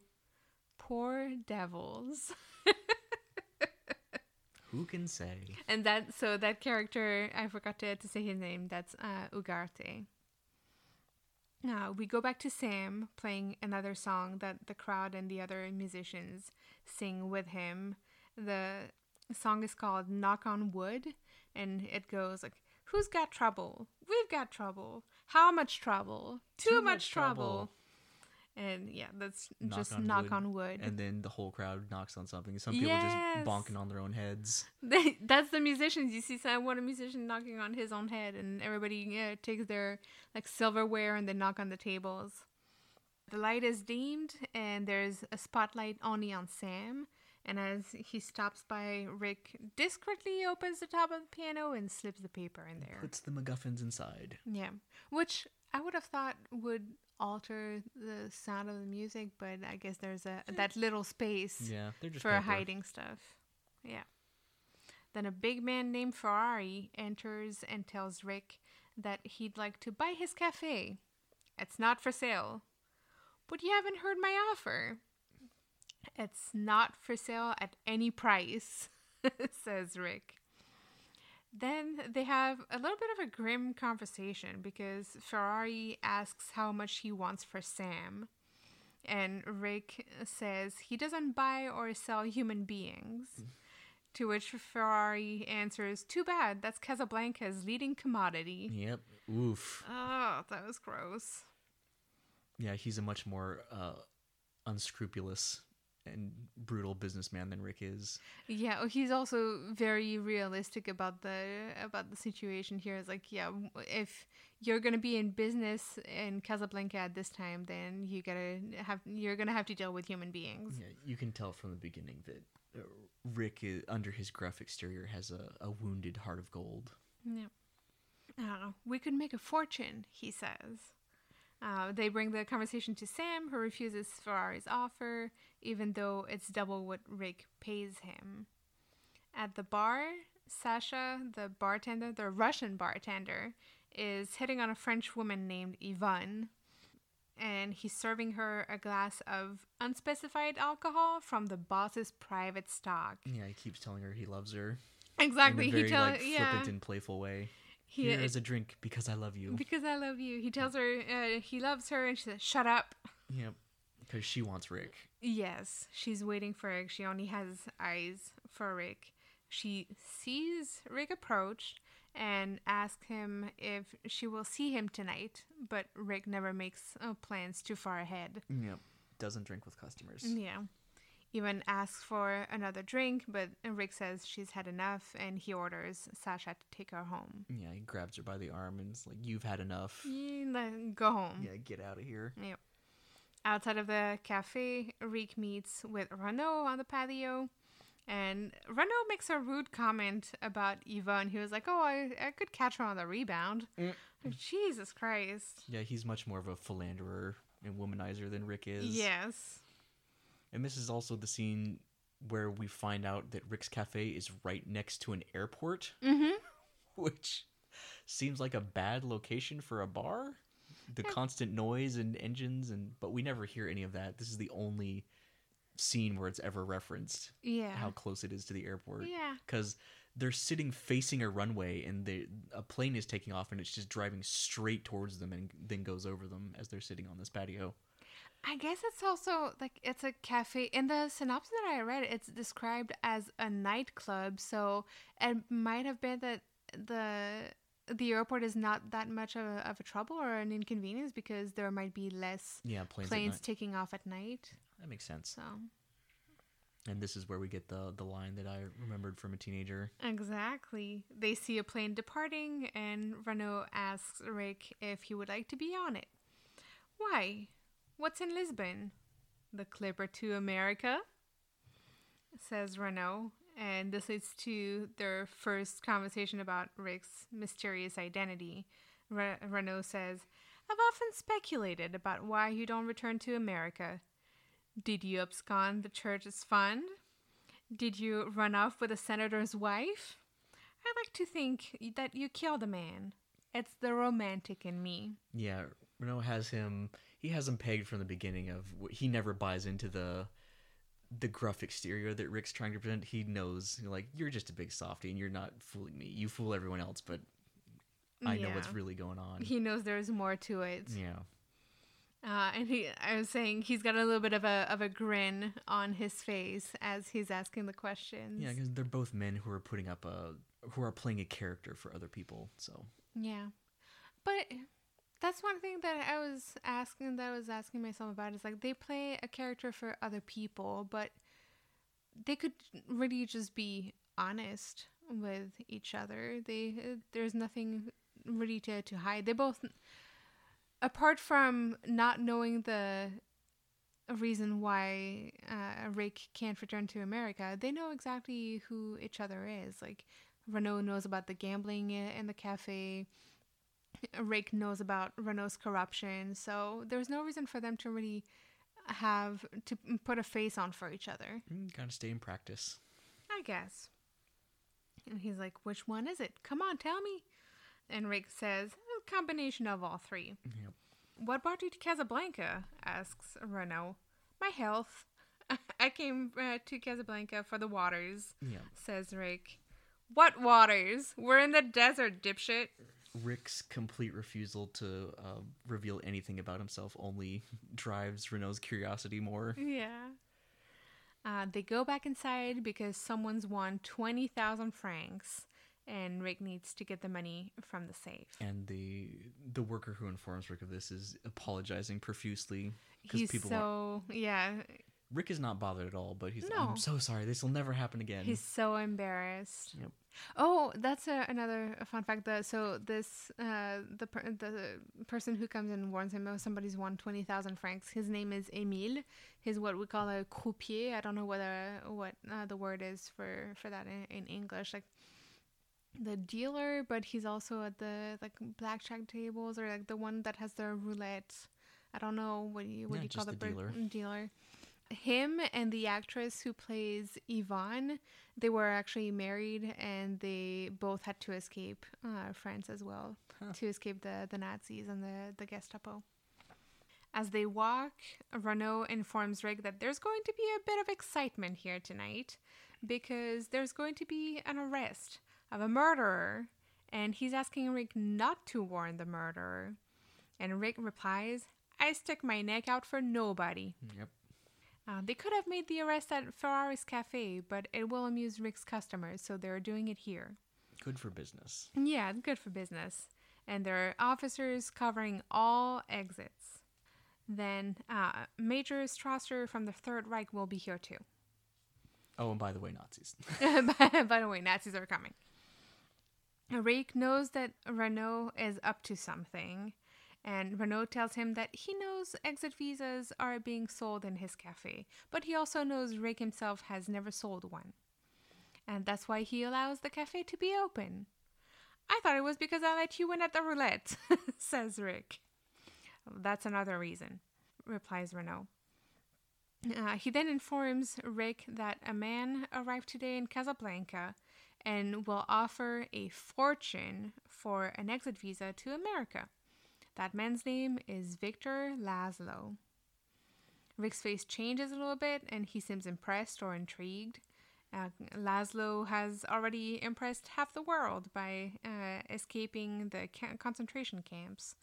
Poor devils. Who can say? And that so that character I forgot to, to say his name. That's uh, Ugarte. Now we go back to Sam playing another song that the crowd and the other musicians sing with him. The song is called "Knock on Wood," and it goes like, "Who's got trouble? We've got trouble. How much trouble? Too, Too much, much trouble." trouble. And yeah, that's Knock just on knock wood. on wood. And then the whole crowd knocks on something. Some people Yes. just bonking on their own heads. They, that's the musicians. You see some one musician knocking on his own head, and everybody uh, takes their like silverware and they knock on the tables. The light is dimmed, and there's a spotlight only on Sam. And as he stops by, Rick discreetly opens the top of the piano and slips the paper in there. Puts the MacGuffins inside. Yeah, which I would have thought would alter the sound of the music, but I guess there's a that little space Yeah, they're just for hiding stuff. Yeah. Then a big man named Ferrari enters and tells Rick that he'd like to buy his cafe. It's not for sale. But you haven't heard my offer. It's not for sale at any price, says Rick. Then they have a little bit of a grim conversation because Ferrari asks how much he wants for Sam. And Rick says he doesn't buy or sell human beings. To which Ferrari answers, Too bad, that's Casablanca's leading commodity. Yep. Oof. Oh, that was gross. Yeah, he's a much more uh, unscrupulous and brutal businessman than Rick is. Yeah, he's also very realistic about the about the situation here. It's like, yeah, if you're gonna be in business in Casablanca at this time, then you gotta have you're gonna have to deal with human beings. Yeah, you can tell from the beginning that uh, Rick, is, under his gruff exterior, has a, a wounded heart of gold. Yeah. Uh, we could make a fortune, he says. Uh, they bring the conversation to Sam, who refuses Ferrari's offer, even though it's double what Rick pays him. At the bar, Sasha, the bartender, the Russian bartender, is hitting on a French woman named Yvonne. And he's serving her a glass of unspecified alcohol from the boss's private stock. Yeah, he keeps telling her he loves her Exactly. in a very he tells like yeah. flippant and playful way. He, Here is a drink because I love you. Because I love you. He tells her uh, he loves her, and she says, "Shut up." Yep, because she wants Rick. Yes, she's waiting for Rick. She only has eyes for Rick. She sees Rick approach and asks him if she will see him tonight, but Rick never makes uh, plans too far ahead. Yep, doesn't drink with customers. Yeah. Even asks for another drink, but Rick says she's had enough, and he orders Sasha to take her home. Yeah, he grabs her by the arm and is like, "You've had enough. Yeah, Go home. Yeah, get out of here." Yep. Outside of the cafe, Rick meets with Renault on the patio. And Renault makes a rude comment about Yvonne. He was like, Oh, I, I could catch her on the rebound. Mm. Like, Jesus Christ. Yeah, he's much more of a philanderer and womanizer than Rick is. Yes. And this is also the scene where we find out that Rick's Cafe is right next to an airport, Mm-hmm. which seems like a bad location for a bar. The constant noise and engines and but we never hear any of that. This is the only scene where it's ever referenced Yeah. how close it is to the airport. Yeah. Cuz they're sitting facing a runway and they, a plane is taking off and it's just driving straight towards them and then goes over them as they're sitting on this patio. I guess it's also like it's a cafe. In the synopsis that I read, it's described as a nightclub. So it might have been that the the airport is not that much of a, of a trouble or an inconvenience because there might be less Yeah, planes. planes taking off at night. that makes sense. So And this is where we get the the line that I remembered from a teenager. exactly, they see a plane departing, and Renault asks Rick if he would like to be on it. Why? What's in Lisbon? The Clipper to America? Says Renault, and this leads to their first conversation about Rick's mysterious identity. Re- Renault says, I've often speculated about why you don't return to America. Did you abscond the church's fund? Did you run off with a senator's wife? I like to think that you killed a man. It's the romantic in me. Yeah, Renault has him. He has him pegged from the beginning of he never buys into the the gruff exterior that Rick's trying to present. He knows like you're just a big softy and you're not fooling me. You fool everyone else, but I know what's really going on. He knows there's more to it. yeah. Uh, and he, I was saying he's got a little bit of a of a grin on his face as he's asking the questions. Yeah, because they're both men who are putting up a who are playing a character for other people. So Yeah. But that's one thing that I was asking that I was asking myself about is like they play a character for other people, but they could really just be honest with each other. They there's nothing really to to hide. They both apart from not knowing the reason why uh, Rick can't return to America, they know exactly who each other is. Like Renault knows about the gambling in the cafe. Rick knows about Renault's corruption, so there's no reason for them to really have to put a face on for each other. mm, gotta stay in practice. I guess. And he's like, "Which one is it? Come on, tell me." And Rick says, "A combination of all three. Yep. What brought you to Casablanca? asks Renault. My health. I came uh, to Casablanca for the waters, Yeah. says Rick. What waters? We're in the desert, dipshit. Rick's complete refusal to uh, reveal anything about himself only drives Renault's curiosity more. Yeah. Uh, they go back inside because someone's won 20,000 francs and Rick needs to get the money from the safe. And the the worker who informs Rick of this is apologizing profusely He's people so, yeah, Rick is not bothered at all, but he's like, No. I'm so sorry. This will never happen again. he's so embarrassed. Yep. Oh, that's a, another fun fact. That so this, uh, the, per, the person who comes and warns him, oh, somebody's won 20,000 francs. His name is Emile. He's what we call a croupier. I don't know whether, what uh, the word is for, for that in, in English. Like, the dealer, but he's also at the like blackjack tables or like the one that has the roulette. I don't know what you what Yeah, you call just the, the dealer. dealer. Him and the actress who plays Yvonne, they were actually married, and they both had to escape uh, France as well Huh. to escape the the Nazis and the the Gestapo. As they walk, Renault informs Rick that there's going to be a bit of excitement here tonight because there's going to be an arrest of a murderer, and he's asking Rick not to warn the murderer. And Rick replies, I stick my neck out for nobody. Yep. Uh, they could have made the arrest at Ferrari's Cafe, but it will amuse Rick's customers, so they're doing it here. Good for business. Yeah, good for business. And there are officers covering all exits. Then uh, Major Strasser from the Third Reich will be here too. Oh, and by the way, Nazis. by, by the way, Nazis are coming. Rick knows that Renault is up to something, and Renault tells him that he knows exit visas are being sold in his cafe, but he also knows Rick himself has never sold one. And that's why he allows the cafe to be open. I thought it was because I let you in at the roulette, says Rick. That's another reason, replies Renault. Uh, he then informs Rick that a man arrived today in Casablanca and will offer a fortune for an exit visa to America. That man's name is Victor Laszlo. Rick's face changes a little bit and he seems impressed or intrigued. Uh, Laszlo has already impressed half the world by uh, escaping the ca- concentration camps,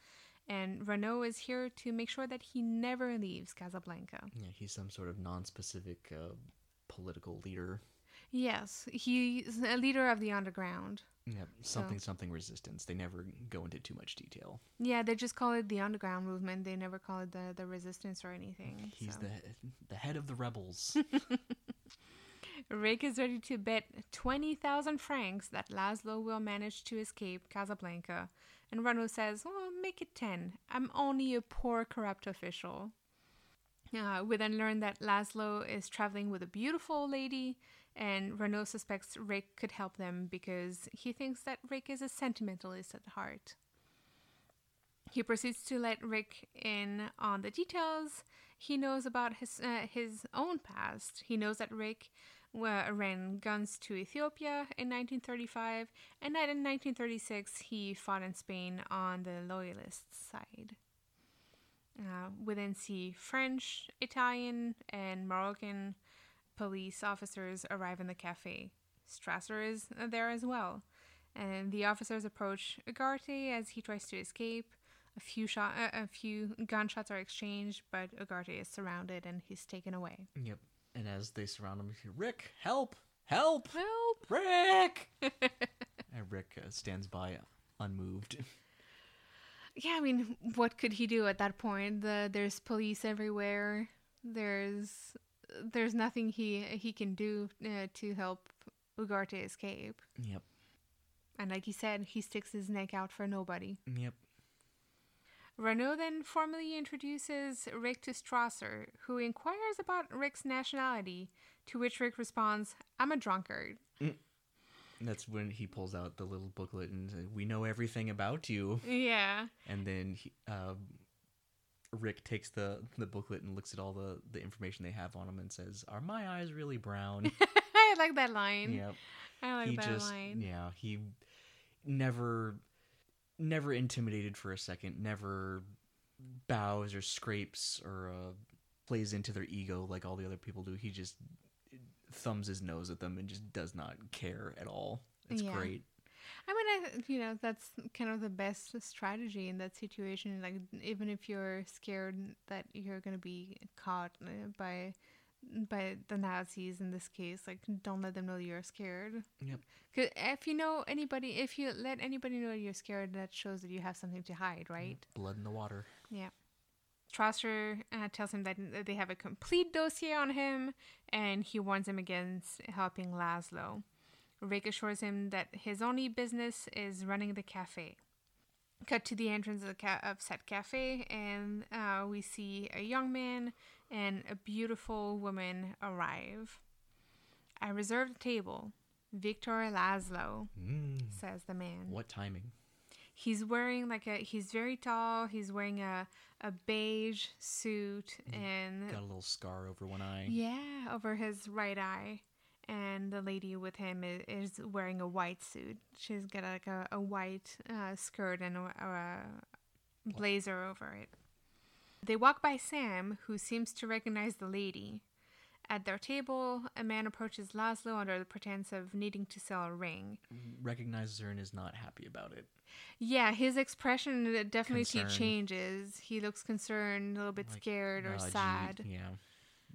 and Renault is here to make sure that he never leaves Casablanca. yeah, he's some sort of non-specific uh, political leader. Yes, he's a leader of the underground. Yeah, something something resistance. They never go into too much detail. Yeah, they just call it the underground movement. They never call it the, the resistance or anything. He's so. the the head of the rebels. Rick is ready to bet 20,000 francs that Laszlo will manage to escape Casablanca. And Renault says, oh, make it 10. I'm only a poor corrupt official. Uh, we then learn that Laszlo is traveling with a beautiful lady, and Renault suspects Rick could help them because he thinks that Rick is a sentimentalist at heart. He proceeds to let Rick in on the details. He knows about his uh, his own past. He knows that Rick uh, ran guns to Ethiopia in 1935, and that in 1936 he fought in Spain on the Loyalist side. Uh, we then see French, Italian, and Moroccan police officers arrive in the cafe. Strasser is there as well, and the officers approach Ugarte as he tries to escape. A few shot, uh, a few gunshots are exchanged, but Ugarte is surrounded and he's taken away. yep. And as they surround him, he- Rick, help, help, Help! Rick. and Rick uh, stands by, unmoved. Yeah, I mean, what could he do at that point? The, there's police everywhere. There's there's nothing he he can do uh, to help Ugarte escape. Yep. And like he said, he sticks his neck out for nobody. Yep. Renault then formally introduces Rick to Strasser, who inquires about Rick's nationality, to which Rick responds, I'm a drunkard. That's when he pulls out the little booklet and says, "We know everything about you." Yeah. And then he, uh, Rick takes the the booklet and looks at all the the information they have on him and says, "Are my eyes really brown?" I like that line. yep. I like he that just line. yeah he never never intimidated for a second never bows or scrapes or uh, plays into their ego like all the other people do he just thumbs his nose at them and just does not care at all it's Yeah. great I mean, I you know that's kind of the best strategy in that situation. Like even if you're scared that you're gonna be caught uh, by by the Nazis in this case, like don't let them know you're scared. Yep. Cause if you know anybody, if you let anybody know you're scared, that shows that you have something to hide, right? Blood in the water. Yeah. Strasser uh, tells him that they have a complete dossier on him, and he warns him against helping Laszlo. Rick assures him that his only business is running the cafe. Cut to the entrance of, the ca- of said cafe, and uh, we see a young man and a beautiful woman arrive. I reserved a table. Victor Laszlo, Mm, says the man. what timing? He's wearing like a he's very tall. He's wearing a a beige suit and Got a little scar over one eye. yeah, over his right eye. And the lady with him is, is wearing a white suit. She's got like a, a white uh, skirt and a, a blazer over it. They walk by Sam, who seems to recognize the lady. At their table, a man approaches Laszlo under the pretense of needing to sell a ring. Recognizes her and is not happy about it. Yeah, his expression definitely changes. He looks concerned, a little bit Like, scared or "Ah, gee," sad. yeah.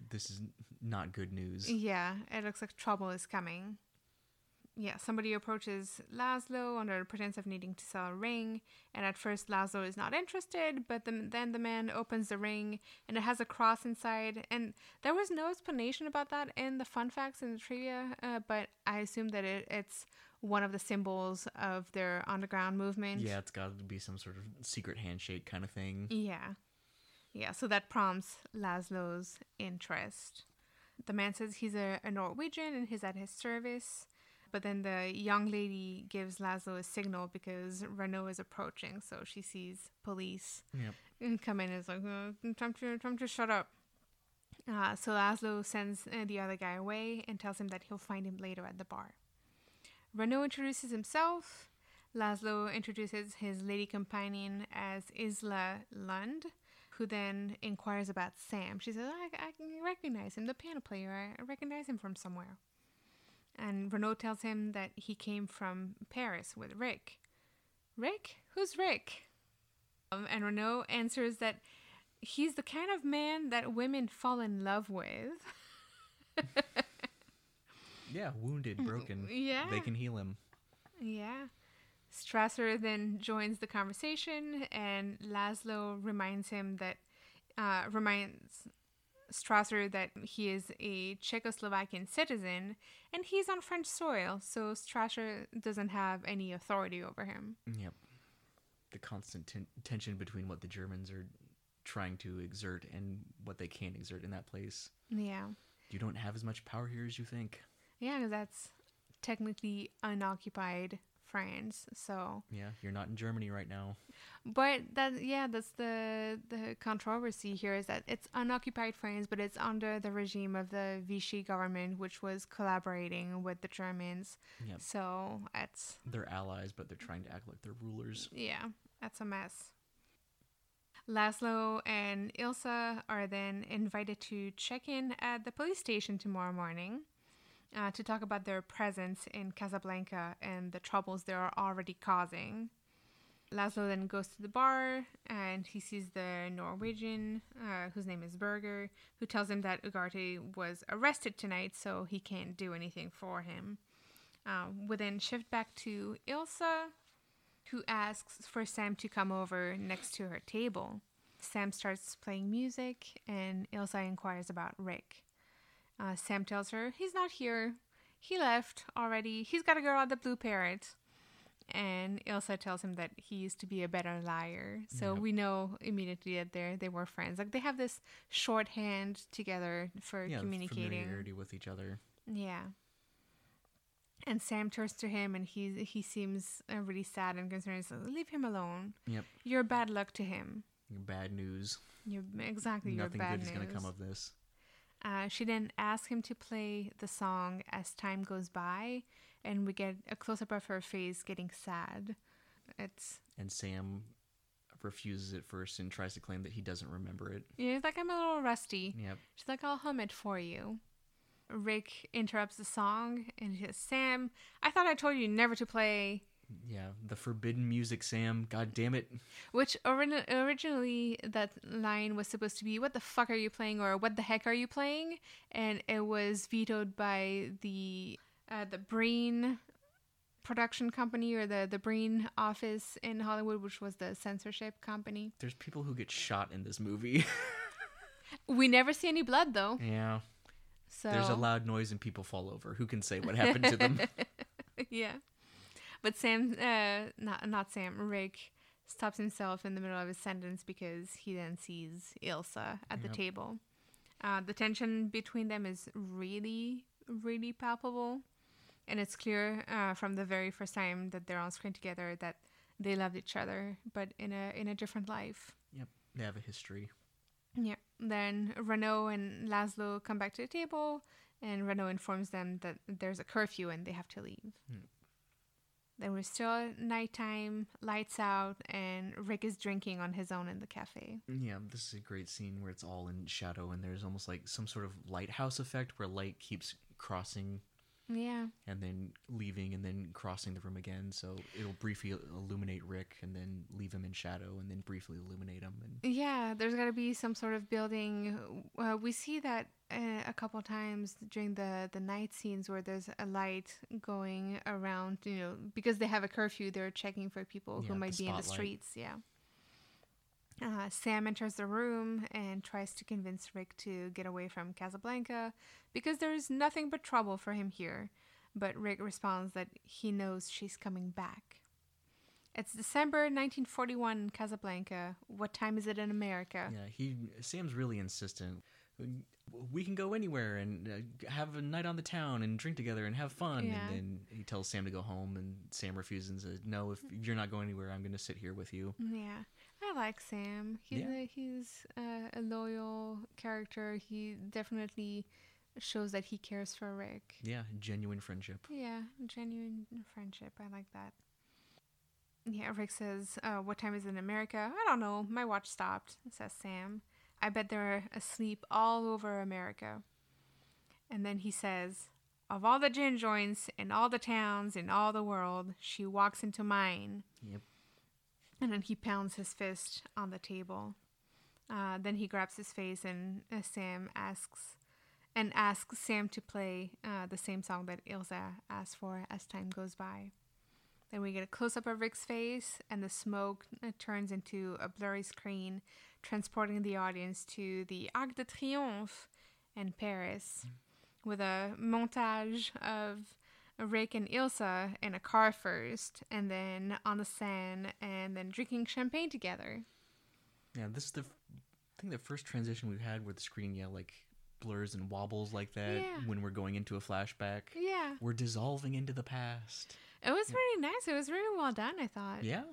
This is not good news. Yeah, it looks like trouble is coming. Yeah, somebody approaches Laszlo under the pretense of needing to sell a ring, and at first Laszlo is not interested, but the, then the man opens the ring and it has a cross inside. And there was no explanation about that in the fun facts and the trivia, uh, but I assume that it, it's one of the symbols of their underground movement. Yeah, it's got to be some sort of secret handshake kind of thing. Yeah. Yeah, so that prompts Laszlo's interest. The man says he's a, a Norwegian and he's at his service. But then the young lady gives Laszlo a signal because Renault is approaching. So she sees police Yep. and come in and is like, uh, time, to, time to shut up. Uh, so Laszlo sends uh, the other guy away and tells him that he'll find him later at the bar. Renault introduces himself. Laszlo introduces his lady companion as Ilsa Lund, who then inquires about Sam. She says, I, I recognize him, the piano player. I recognize him from somewhere. And Renault tells him that he came from Paris with Rick. Rick? Who's Rick? Um, and Renault answers that he's the kind of man that women fall in love with. Yeah, wounded, broken. Yeah. They can heal him. Yeah. Strasser then joins the conversation, and Laszlo reminds him that, uh, reminds Strasser that he is a Czechoslovakian citizen and he's on French soil, so Strasser doesn't have any authority over him. Yep. The constant ten- tension between what the Germans are trying to exert and what they can't exert in that place. Yeah. You don't have as much power here as you think. Yeah, that's technically unoccupied France, so Yeah, you're not in Germany right now. But that yeah, that's the the controversy here is that it's unoccupied France, but it's under the regime of the Vichy government, which was collaborating with the Germans. Yep. So it's They're allies, but they're trying to act like they're rulers. yeah, that's a mess. Laszlo and Ilsa are then invited to check in at the police station tomorrow morning uh, to talk about their presence in Casablanca and the troubles they are already causing. Laszlo then goes to the bar and he sees the Norwegian, uh, whose name is Berger, who tells him that Ugarte was arrested tonight, so he can't do anything for him. Um, we then shift back to Ilsa, who asks for Sam to come over next to her table. Sam starts playing music, and Ilsa inquires about Rick. Uh, Sam tells her he's not here. He left already. He's got a girl at the Blue Parrot. And Ilsa tells him that he used to be a better liar. So Yep. we know immediately that they they were friends. Like they have this shorthand together for Yeah, communicating. familiarity with each other. Yeah. And Sam turns to him, and he he seems uh, really sad and concerned. Like, "Leave him alone. Yep. You're bad luck to him. Bad news. You're exactly Nothing bad good is going to come of this. Uh, she then asks him to play the song as time goes by, and we get a close up of her face getting sad. It's And Sam refuses it first and tries to claim that he doesn't remember it. yeah, he's like I'm a little rusty. Yep. She's like, I'll hum it for you. Rick interrupts the song and he says, Sam, I thought I told you never to play Yeah, the forbidden music, Sam. God damn it. Which ori- originally that line was supposed to be "What the fuck are you playing?" or "What the heck are you playing?" and it was vetoed by the uh, the Breen production company or the the Breen office in Hollywood, which was the censorship company. There's people who get shot in this movie. We never see any blood though, yeah. so There's a loud noise and people fall over. Who can say what happened to them? yeah. But Sam, uh, not not Sam, Rick stops himself in the middle of his sentence because he then sees Ilsa at the Yep. table. Uh, the tension between them is really, really palpable, and it's clear uh, from the very first time that they're on screen together that they loved each other, but in a in a different life. yep. They have a history. Yeah. Then Renault and Laszlo come back to the table, and Renault informs them that there's a curfew and they have to leave. Hmm. Then we're still nighttime, lights out, and Rick is drinking on his own in the cafe. Yeah, this is a great scene where it's all in shadow and there's almost like some sort of lighthouse effect where light keeps crossing Yeah. and then leaving and then crossing the room again. So it'll briefly illuminate Rick and then leave him in shadow and then briefly illuminate him. And Yeah, there's got to be some sort of building. Uh, we see that uh, a couple times during the the night scenes where there's a light going around. You know, because they have a curfew, they're checking for people Yeah, who might be in the streets. Yeah. Uh, Sam enters the room and tries to convince Rick to get away from Casablanca because there's nothing but trouble for him here. But Rick responds that he knows she's coming back. It's December 1941 in Casablanca. What time is it in America? yeah, he Sam's really insistent. We can go anywhere and uh, have a night on the town and drink together and have fun. Yeah. And then he tells Sam to go home, and Sam refuses and says, "No, if you're not going anywhere, I'm going to sit here with you." Yeah, I like Sam. He's Yeah. a, he's a, a loyal character. He definitely shows that he cares for Rick. Yeah, genuine friendship. Yeah, genuine friendship. I like that. Yeah, Rick says, uh, "What time is it in America?" I don't know. My watch stopped. Says Sam. I bet they're asleep all over America. And then he says, "Of all the gin joints in all the towns in all the world, she walks into mine." Yep. And then he pounds his fist on the table. Uh, then he grabs his face and uh, Sam asks, and asks Sam to play uh, the same song that Ilsa asked for as time goes by. Then we get a close up of Rick's face, and the smoke uh, turns into a blurry screen, transporting the audience to the Arc de Triomphe in Paris, with a montage of Rick and Ilsa in a car first, and then on the sand, and then drinking champagne together. Yeah, this is the, I think the first transition we've had where the screen, yeah, like blurs and wobbles like that Yeah. when we're going into a flashback. Yeah, We're dissolving into the past. it was really nice. It was really well done. I thought. Yeah,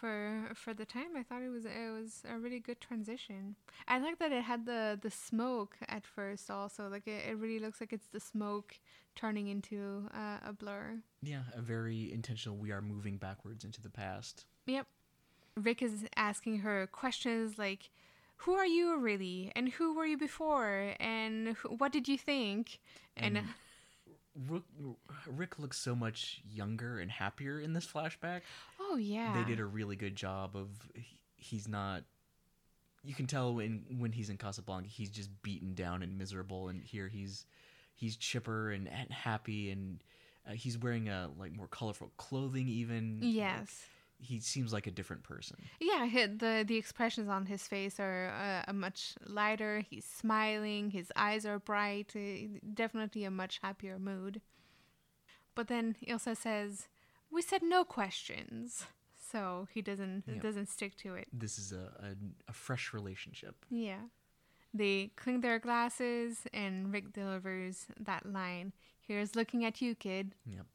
for for the time. I thought it was it was a really good transition. I like that it had the the smoke at first also. Like it, it really looks like it's the smoke turning into uh, a blur. Yeah, a very intentional. We are moving backwards into the past. yep. Rick is asking her questions like who are you really? And who were you before? And wh- what did you think? And, And- Rick, Rick looks so much younger and happier in this flashback. oh yeah They did a really good job of. he- He's not. You can tell when when he's in Casablanca, he's just beaten down and miserable, and here he's he's chipper and, and happy, and uh, he's wearing a like more colorful clothing. Even yes he seems like a different person. Yeah, the the expressions on his face are uh, a much lighter. He's smiling. His eyes are bright. uh, Definitely a much happier mood. But then Ilsa says, "We said no questions," so he doesn't Yeah. doesn't stick to it. This is a, a, a fresh relationship. Yeah, they clink their glasses, and Rick delivers that line. Here's looking at you, kid. Yep.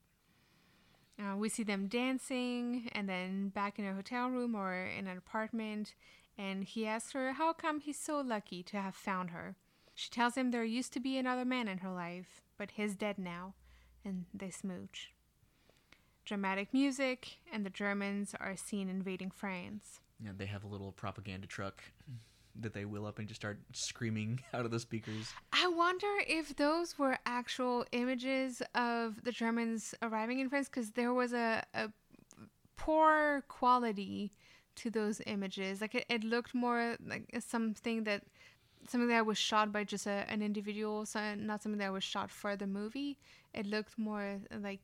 Uh, we see them dancing and then back in a hotel room or in an apartment. And he asks her how come he's so lucky to have found her. She tells him there used to be another man in her life, but he's dead now. And they smooch. Dramatic music, and the Germans are seen invading France. Yeah, they have a little propaganda truck that they wheel up and just start screaming out of the speakers. I wonder if those were actual images of the Germans arriving in France because there was a, a poor quality to those images. Like it, it looked more like something that something that was shot by just a, an individual, so not something that was shot for the movie. It looked more like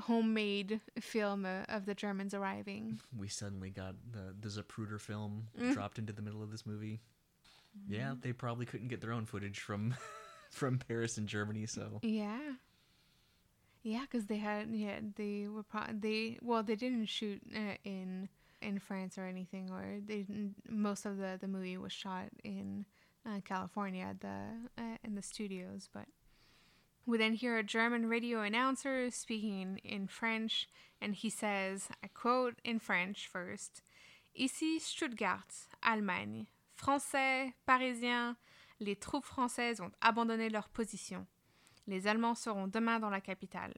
homemade film of the Germans arriving. We suddenly got the the Zapruder film Mm. dropped into the middle of this movie. Yeah, they probably couldn't get their own footage from from Paris and Germany, so Yeah. Yeah, because they had yeah they were pro- they well they didn't shoot uh, in in France or anything or they didn't, most of the the movie was shot in uh, California the uh, in the studios but we then hear a German radio announcer speaking in French and he says I quote in French first Ici Stuttgart Allemagne Français Parisiens les troupes françaises ont abandonné leur position Les Allemands seront demain dans la capitale.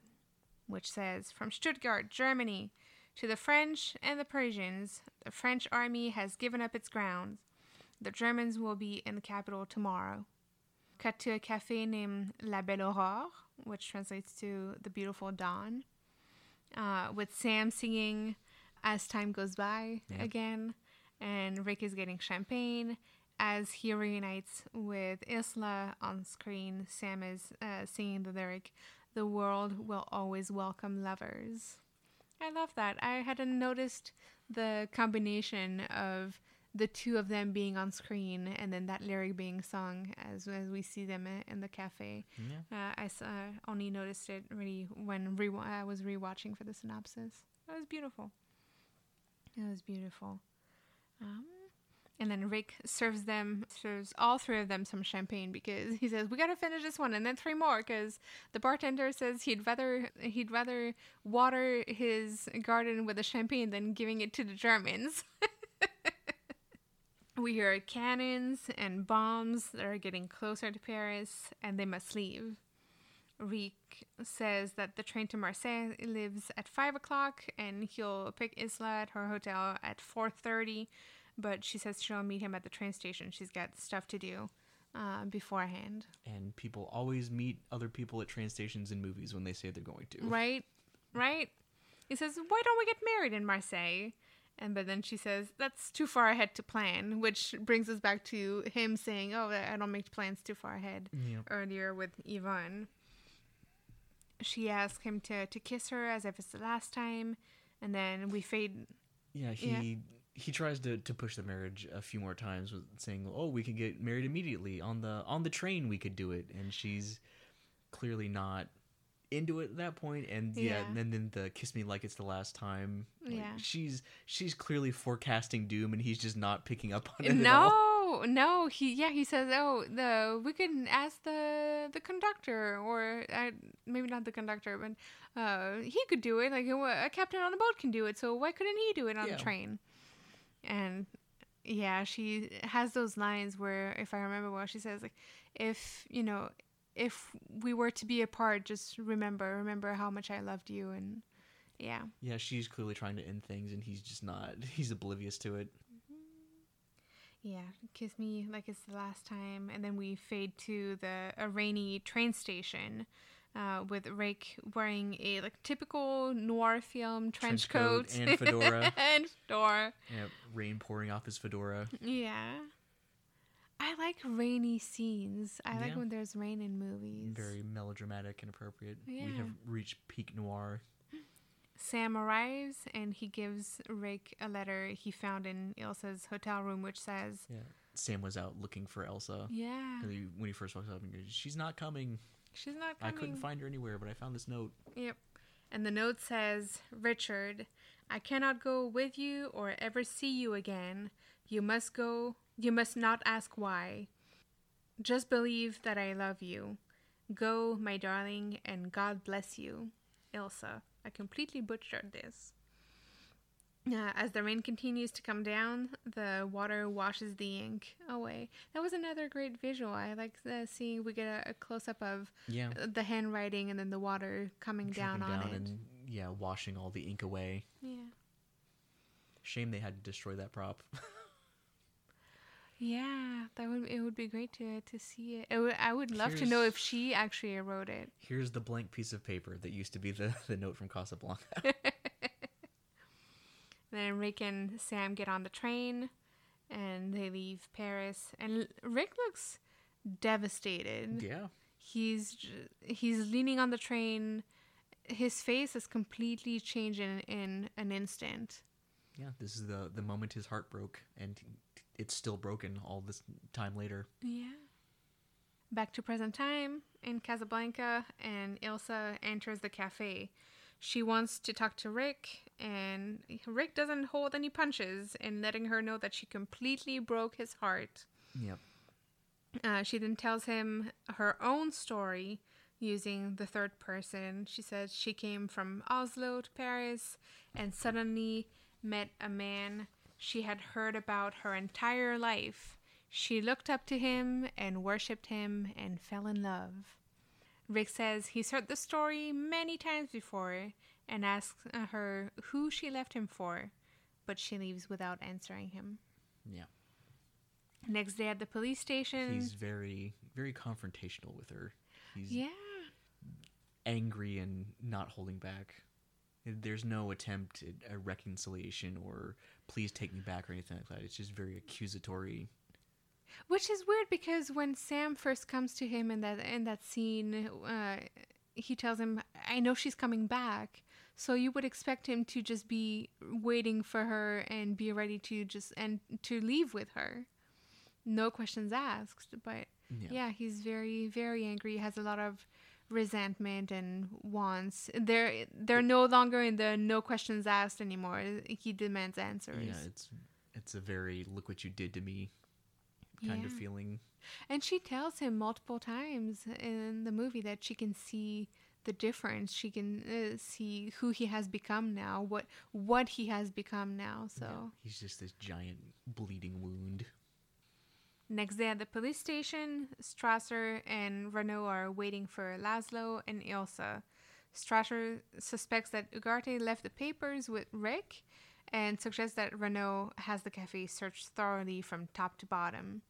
Which says, From Stuttgart, Germany, to the French and the Persians, the French army has given up its ground. The Germans will be in the capital tomorrow. Cut to a cafe named La Belle Aurore, which translates to the beautiful dawn, uh, with Sam singing As Time Goes By Yeah. again, and Rick is getting champagne. As he reunites with Ilsa on screen, Sam is uh, singing the lyric, The world will always welcome lovers. I love that. I hadn't noticed the combination of the two of them being on screen and then that lyric being sung as, as we see them in the cafe. yeah. Uh, I s- uh, only noticed it really when re- I was rewatching for the synopsis. That was beautiful. It was beautiful. Um, and then Rick serves them, serves all three of them some champagne because he says we gotta finish this one and then three more because the bartender says he'd rather he'd rather water his garden with the champagne than giving it to the Germans. we hear cannons and bombs that are getting closer to Paris and they must leave. Rick says that the train to Marseille lives at five o'clock, and he'll pick Ilsa at her hotel at four thirty. But she says she'll meet him at the train station. She's got stuff to do uh, beforehand, And people always meet other people at train stations in movies when they say they're going to. right? Right? He says, "Why don't we get married in Marseille?" And but then she says, "That's too far ahead to plan," which brings us back to him saying, "Oh, I don't make plans too far ahead." Earlier with Yvonne. She asks him to, to kiss her as if it's the last time, and then we fade. Yeah, he he tries to, to push the marriage a few more times with saying, "Oh, we could get married immediately on the on the train. We could do it." And she's clearly not into it at that point. And yeah, Yeah. and then, then the kiss me like it's the last time. like, Yeah. she's she's clearly forecasting doom, and he's just not picking up on it. at all. No, no, he yeah he says oh the we can ask the the conductor or uh, maybe not the conductor but uh he could do it like a captain on a boat can do it so why couldn't he do it on Yeah. the train? And yeah, she has those lines where if I remember well, she says like if you know if we were to be apart, just remember remember how much I loved you and yeah. Yeah, she's clearly trying to end things, and he's just not. He's oblivious to it. Yeah, kiss me like it's the last time, and then we fade to the a rainy train station, uh, with Rick wearing a like typical noir film trench, Trench coat coat and fedora. and fedora. Yeah, rain pouring off his fedora. Yeah, I like rainy scenes. I like when there's rain in movies. Very melodramatic and appropriate. We have reached peak noir. Sam arrives and he gives Rick a letter he found in Ilsa's hotel room, which says, Yeah. Sam was out looking for Ilsa. "Yeah, And he, when he first walks up, he goes, "She's not coming. she's not coming. I couldn't find her anywhere, but I found this note." Yep. And the note says, Richard, I cannot go with you or ever see you again. You must go. You must not ask why. Just believe that I love you. Go, my darling, and God bless you. Ilsa. I completely butchered this. Uh, as the rain continues to come down, the water washes the ink away. That was another great visual. I like seeing we get a, a close up of Yeah. the handwriting and then the water coming down on it. and yeah, washing all the ink away. Yeah. Shame they had to destroy that prop. Yeah, that would it would be great to to see it. it would, I would love to know if she actually wrote it. Here's the blank piece of paper that used to be the, the note from Casablanca. then Rick and Sam get on the train and they leave Paris. And Rick looks devastated. Yeah. He's he's leaning on the train. His face is completely changed in, in an instant. Yeah. This is the the moment his heart broke, and it's still broken all this time later. Yeah. Back to present time in Casablanca, and Ilsa enters the cafe. She wants to talk to Rick, and Rick doesn't hold any punches in letting her know that she completely broke his heart. Yep. Uh, she then tells him her own story using the third person. She says she came from Oslo to Paris and suddenly met a man she had heard about her entire life. She looked up to him and worshipped him and fell in love. Rick says he's heard the story many times before and asks her who she left him for, but she leaves without answering him. Yeah. Next day at the police station. He's very very confrontational with her. He's yeah. angry and not holding back. There's no attempt at a reconciliation or please take me back or anything like that. It's just very accusatory. Which is weird because when Sam first comes to him in that in that scene, uh, he tells him, "I know she's coming back." So you would expect him to just be waiting for her and be ready to just and to leave with her, no questions asked. But Yeah. yeah, he's very very angry. He has a lot of resentment and wants. They're they're no longer in the no questions asked anymore. He demands answers. Yeah, it's it's a very look what you did to me kind of feeling. And she tells him multiple times in the movie that she can see the difference. She can uh, see who he has become now, what what he has become now. So Yeah, he's just this giant bleeding wound. Next day at the police station, Strasser and Renault are waiting for Laszlo and Ilsa. Strasser suspects that Ugarte left the papers with Rick and suggests that Renault has the cafe searched thoroughly from top to bottom.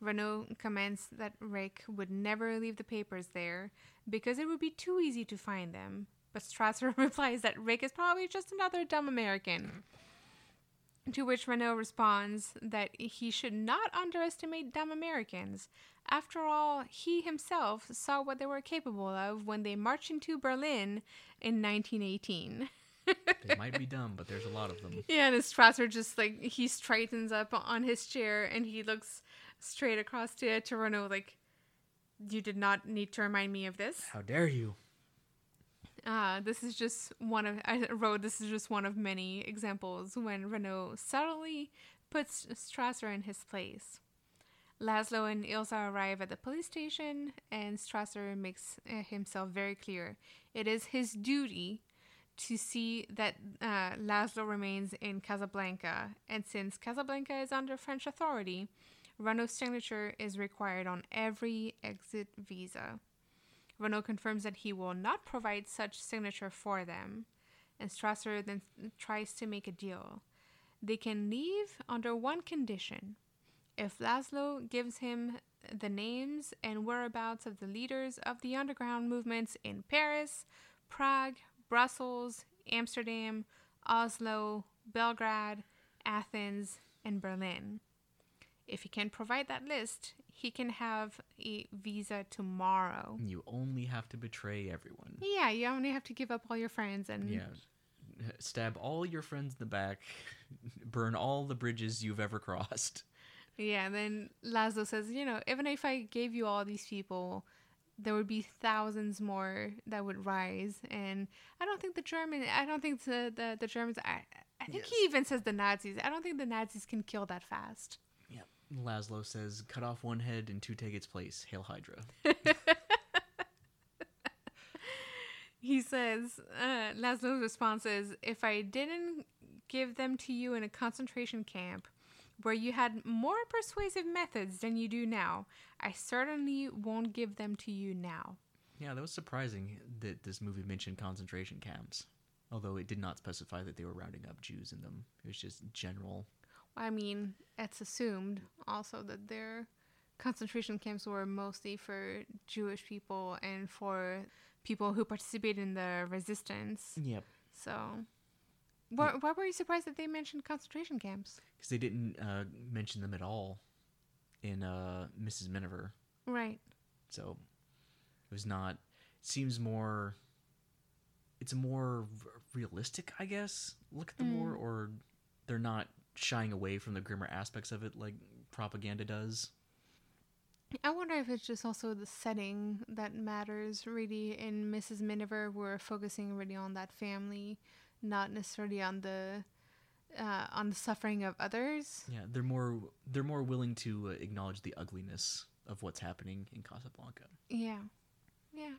Renault comments that Rick would never leave the papers there because it would be too easy to find them. But Strasser replies that Rick is probably just another dumb American. To which Renault responds that he should not underestimate dumb Americans. After all, he himself saw what they were capable of when they marched into Berlin in 1918. They might be dumb, but there's a lot of them. Yeah, and Strasser just like he straightens up on his chair and he looks straight across to to Renault like, "You did not need to remind me of this." How dare you? Uh, this is just one of I wrote. This is just one of many examples when Renault subtly puts Strasser in his place. Laszlo and Ilsa arrive at the police station, and Strasser makes uh, himself very clear. It is his duty to see that uh, Laszlo remains in Casablanca, and since Casablanca is under French authority, Renault's signature is required on every exit visa. Renault confirms that he will not provide such signature for them, and Strasser then tries to make a deal. They can leave under one condition. If Laszlo gives him the names and whereabouts of the leaders of the underground movements in Paris, Prague, Brussels, Amsterdam, Oslo, Belgrade, Athens, and Berlin. If he can provide that list, he can have a visa tomorrow. You only have to betray everyone. Yeah, you only have to give up all your friends and Yeah. Stab all your friends in the back. Burn all the bridges you've ever crossed. Yeah, and then Laszlo says, you know, even if I gave you all these people, there would be thousands more that would rise. And I don't think the German, I don't think the the, the Germans, I, I think he even says the Nazis. I don't think the Nazis can kill that fast. Laszlo says, cut off one head and two take its place. Hail Hydra. He says, uh, Laszlo's response is, if I didn't give them to you in a concentration camp where you had more persuasive methods than you do now, I certainly won't give them to you now. Yeah, that was surprising that this movie mentioned concentration camps. Although it did not specify that they were rounding up Jews in them. It was just general. I mean, it's assumed also that their concentration camps were mostly for Jewish people and for people who participated in the resistance. Yep. So, Why, why were you surprised that they mentioned concentration camps? because they didn't uh, mention them at all in uh, Mrs. Miniver. Right. So it was not. It seems more. It's more r- realistic, I guess. Look at the war, or they're not shying away from the grimmer aspects of it like propaganda does. I wonder if it's just also the setting that matters. Really, in Mrs. Miniver, we're focusing really on that family, not necessarily on the uh, on the suffering of others. Yeah, they're more they're more willing to uh, acknowledge the ugliness of what's happening in Casablanca. Yeah, yeah,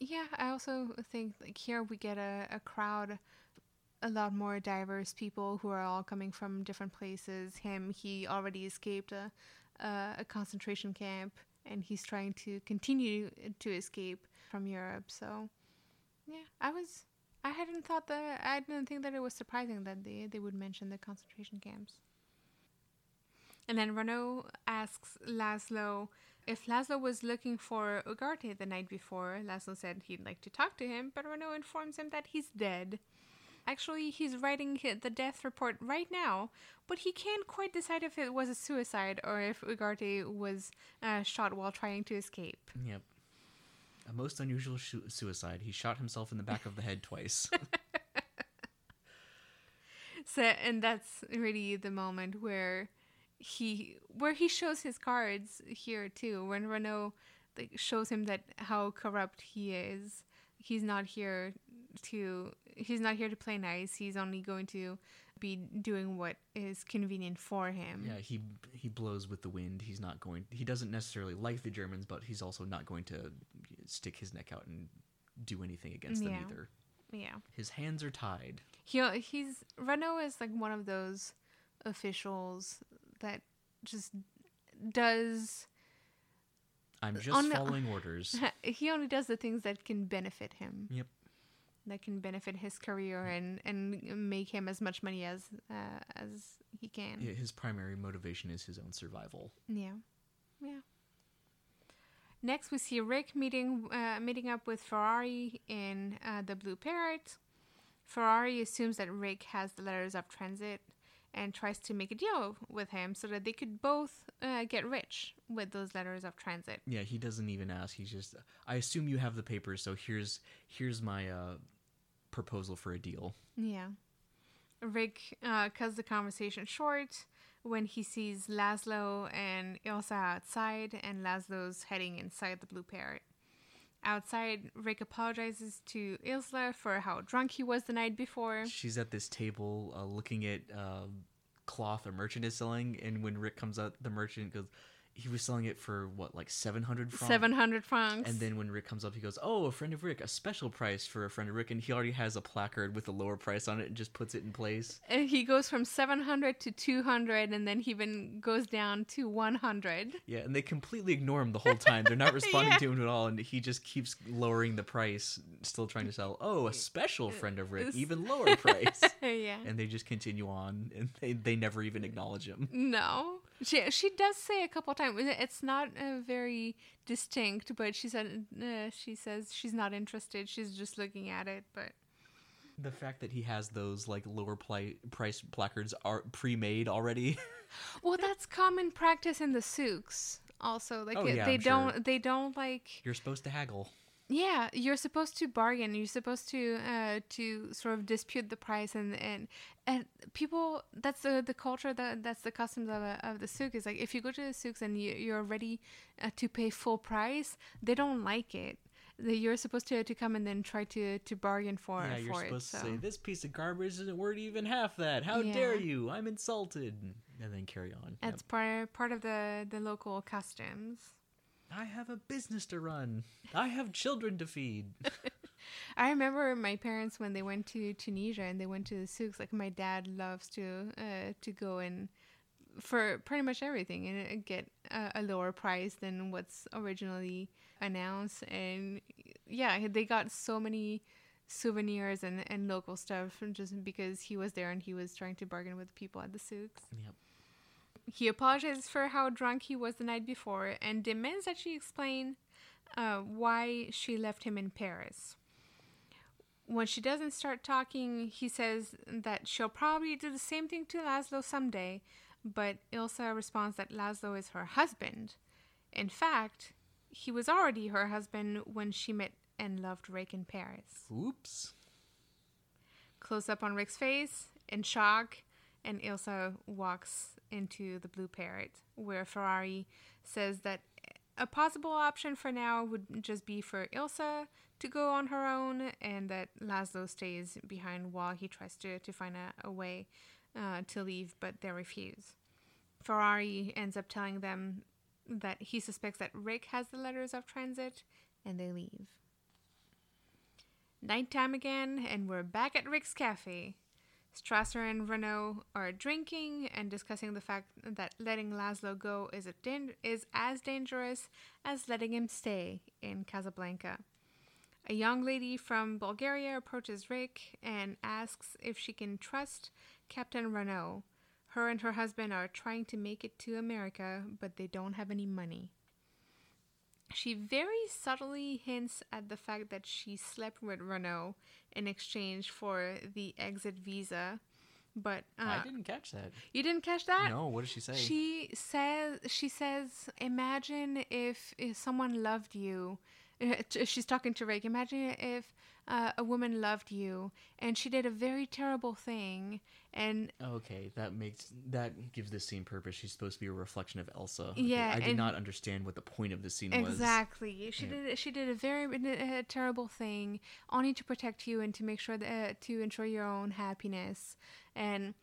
yeah. I also think like here we get a, a crowd, a lot more diverse people who are all coming from different places. Him, he already escaped a a, concentration camp, and he's trying to continue to escape from Europe. So, yeah, I was. I hadn't thought that. I didn't think that it was surprising that they they would mention the concentration camps. And then Renault asks Laszlo if Laszlo was looking for Ugarte the night before. Laszlo said he'd like to talk to him, but Renault informs him that he's dead. Actually, he's writing the death report right now, but he can't quite decide if it was a suicide or if Ugarte was uh, shot while trying to escape. Yep. A most unusual suicide. He shot himself in the back of the head twice. So, and that's really the moment where he where he shows his cards here too. When Renault like, shows him that how corrupt he is, he's not here to he's not here to play nice. He's only going to be doing what is convenient for him. yeah, he he blows with the wind. He's not going. He doesn't necessarily like the Germans, but he's also not going to stick his neck out and do anything against them either. Yeah. His hands are tied. He he's Renault is like one of those officials that just does I'm just on the- following orders. he only does the things that can benefit him. Yep. That can benefit his career and and make him as much money as uh, as he can. Yeah, his primary motivation is his own survival. Yeah. Yeah. Next, we see Rick meeting uh, meeting up with Ferrari in uh, the Blue Parrot. Ferrari assumes that Rick has the letters of transit and tries to make a deal with him so that they could both uh, get rich with those letters of transit. Yeah, he doesn't even ask. He's just. I assume you have the papers, so here's here's my uh, proposal for a deal. Yeah. Rick uh, cuts the conversation short when he sees Laszlo and Ilsa outside, and Laszlo's heading inside the Blue Parrot. Outside, Rick apologizes to Ilsa for how drunk he was the night before. She's at this table uh, looking at uh, cloth a merchant is selling, and when Rick comes out, the merchant goes, he was selling it for what, like seven hundred francs. 700 francs. And then when Rick comes up, he goes, "Oh, a friend of Rick, a special price for a friend of Rick," and he already has a placard with a lower price on it and just puts it in place. And he goes from 700 to 200, and then he even goes down to 100. Yeah, and they completely ignore him the whole time. They're not responding Yeah. to him at all, and he just keeps lowering the price, still trying to sell. Oh, a special uh, friend of Rick, uh, even lower price. yeah. and they just continue on, and they, they never even acknowledge him. No, she she does say a couple times. It's not uh, very distinct, but she said uh, she says she's not interested. She's just looking at it. But The fact that he has those like lower pli- price placards are pre-made already. well, that's common practice in the souks. Also, like Oh, it- yeah, they I'm don't they don't like You're supposed to haggle. Yeah. You're supposed to bargain. You're supposed to uh, to sort of dispute the price and and and people. That's the the culture that that's the customs of a, of the souk is like if you go to the souks and you, you're ready uh, to pay full price, they don't like it. That You're supposed to, to come and then try to, to bargain for yeah, you're for supposed it. to so. say this piece of garbage isn't worth even half that. How Yeah. dare you? I'm insulted, and then carry on. Yep. That's part part of the the local customs. I have a business to run. I have children to feed. I remember my parents when they went to Tunisia and they went to the souks. Like my dad loves to uh, to go and for pretty much everything and uh, get a, a lower price than what's originally announced. And yeah, they got so many souvenirs and, and local stuff just because he was there and he was trying to bargain with people at the souks. Yep. He apologizes for how drunk he was the night before and demands that she explain uh, why she left him in Paris. when she doesn't start talking, he says that she'll probably do the same thing to Laszlo someday, but Ilsa responds that Laszlo is her husband. In fact, he was already her husband when she met and loved Rick in Paris. Oops. Close up on Rick's face, in shock, and Ilsa walks into the Blue Parrot, where Ferrari says that a possible option for now would just be for Ilsa to go on her own and that Laszlo stays behind while he tries to, to find a, a way uh, to leave, but they refuse. Ferrari ends up telling them that he suspects that Rick has the letters of transit and they leave. Nighttime again, and we're back at Rick's cafe. Strasser and Renault are drinking and discussing the fact that letting Laszlo go is, is as dangerous as letting him stay in Casablanca. A young lady from Bulgaria approaches Rick and asks if she can trust Captain Renault. Her and her husband are trying to make it to America, but they don't have any money. She very subtly hints at the fact that she slept with Renault in exchange for the exit visa. But uh, I didn't catch that. you didn't catch that? No, what did she say? She says she says imagine if, if someone loved you. T- She's talking to Rick. Imagine if uh, a woman loved you and she did a very terrible thing and Okay, that makes that gives this scene purpose. She's supposed to be a reflection of Ilsa. Yeah, I did not understand what the point of the scene was. Exactly. She Yeah. did. She did a very uh, terrible thing, only to protect you and to make sure that uh, to ensure your own happiness. And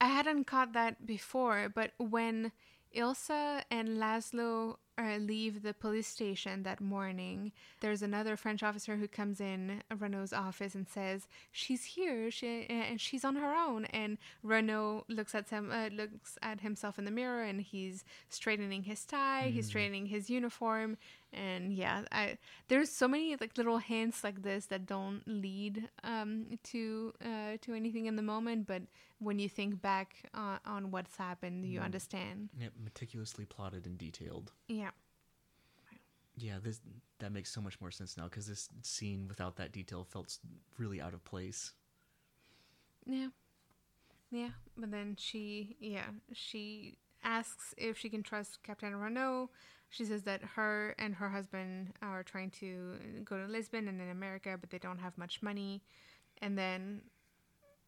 I hadn't caught that before, but when Ilsa and Laszlo uh, leave the police station that morning, there's another French officer who comes in Renault's office and says she's here, she, and she's on her own. And Renault looks at some uh, looks at himself in the mirror, and he's straightening his tie, he's straightening his uniform, and yeah, I there's so many like little hints like this that don't lead um, to uh, to anything in the moment, but when you think back uh, on what's happened, you Mm. understand. Yep, meticulously plotted and detailed. Yeah. Yeah, this that makes so much more sense now because this scene without that detail felt really out of place. Yeah. Yeah. But then she, yeah, she asks if she can trust Captain Renault. She says that her and her husband are trying to go to Lisbon and then America, but they don't have much money. And then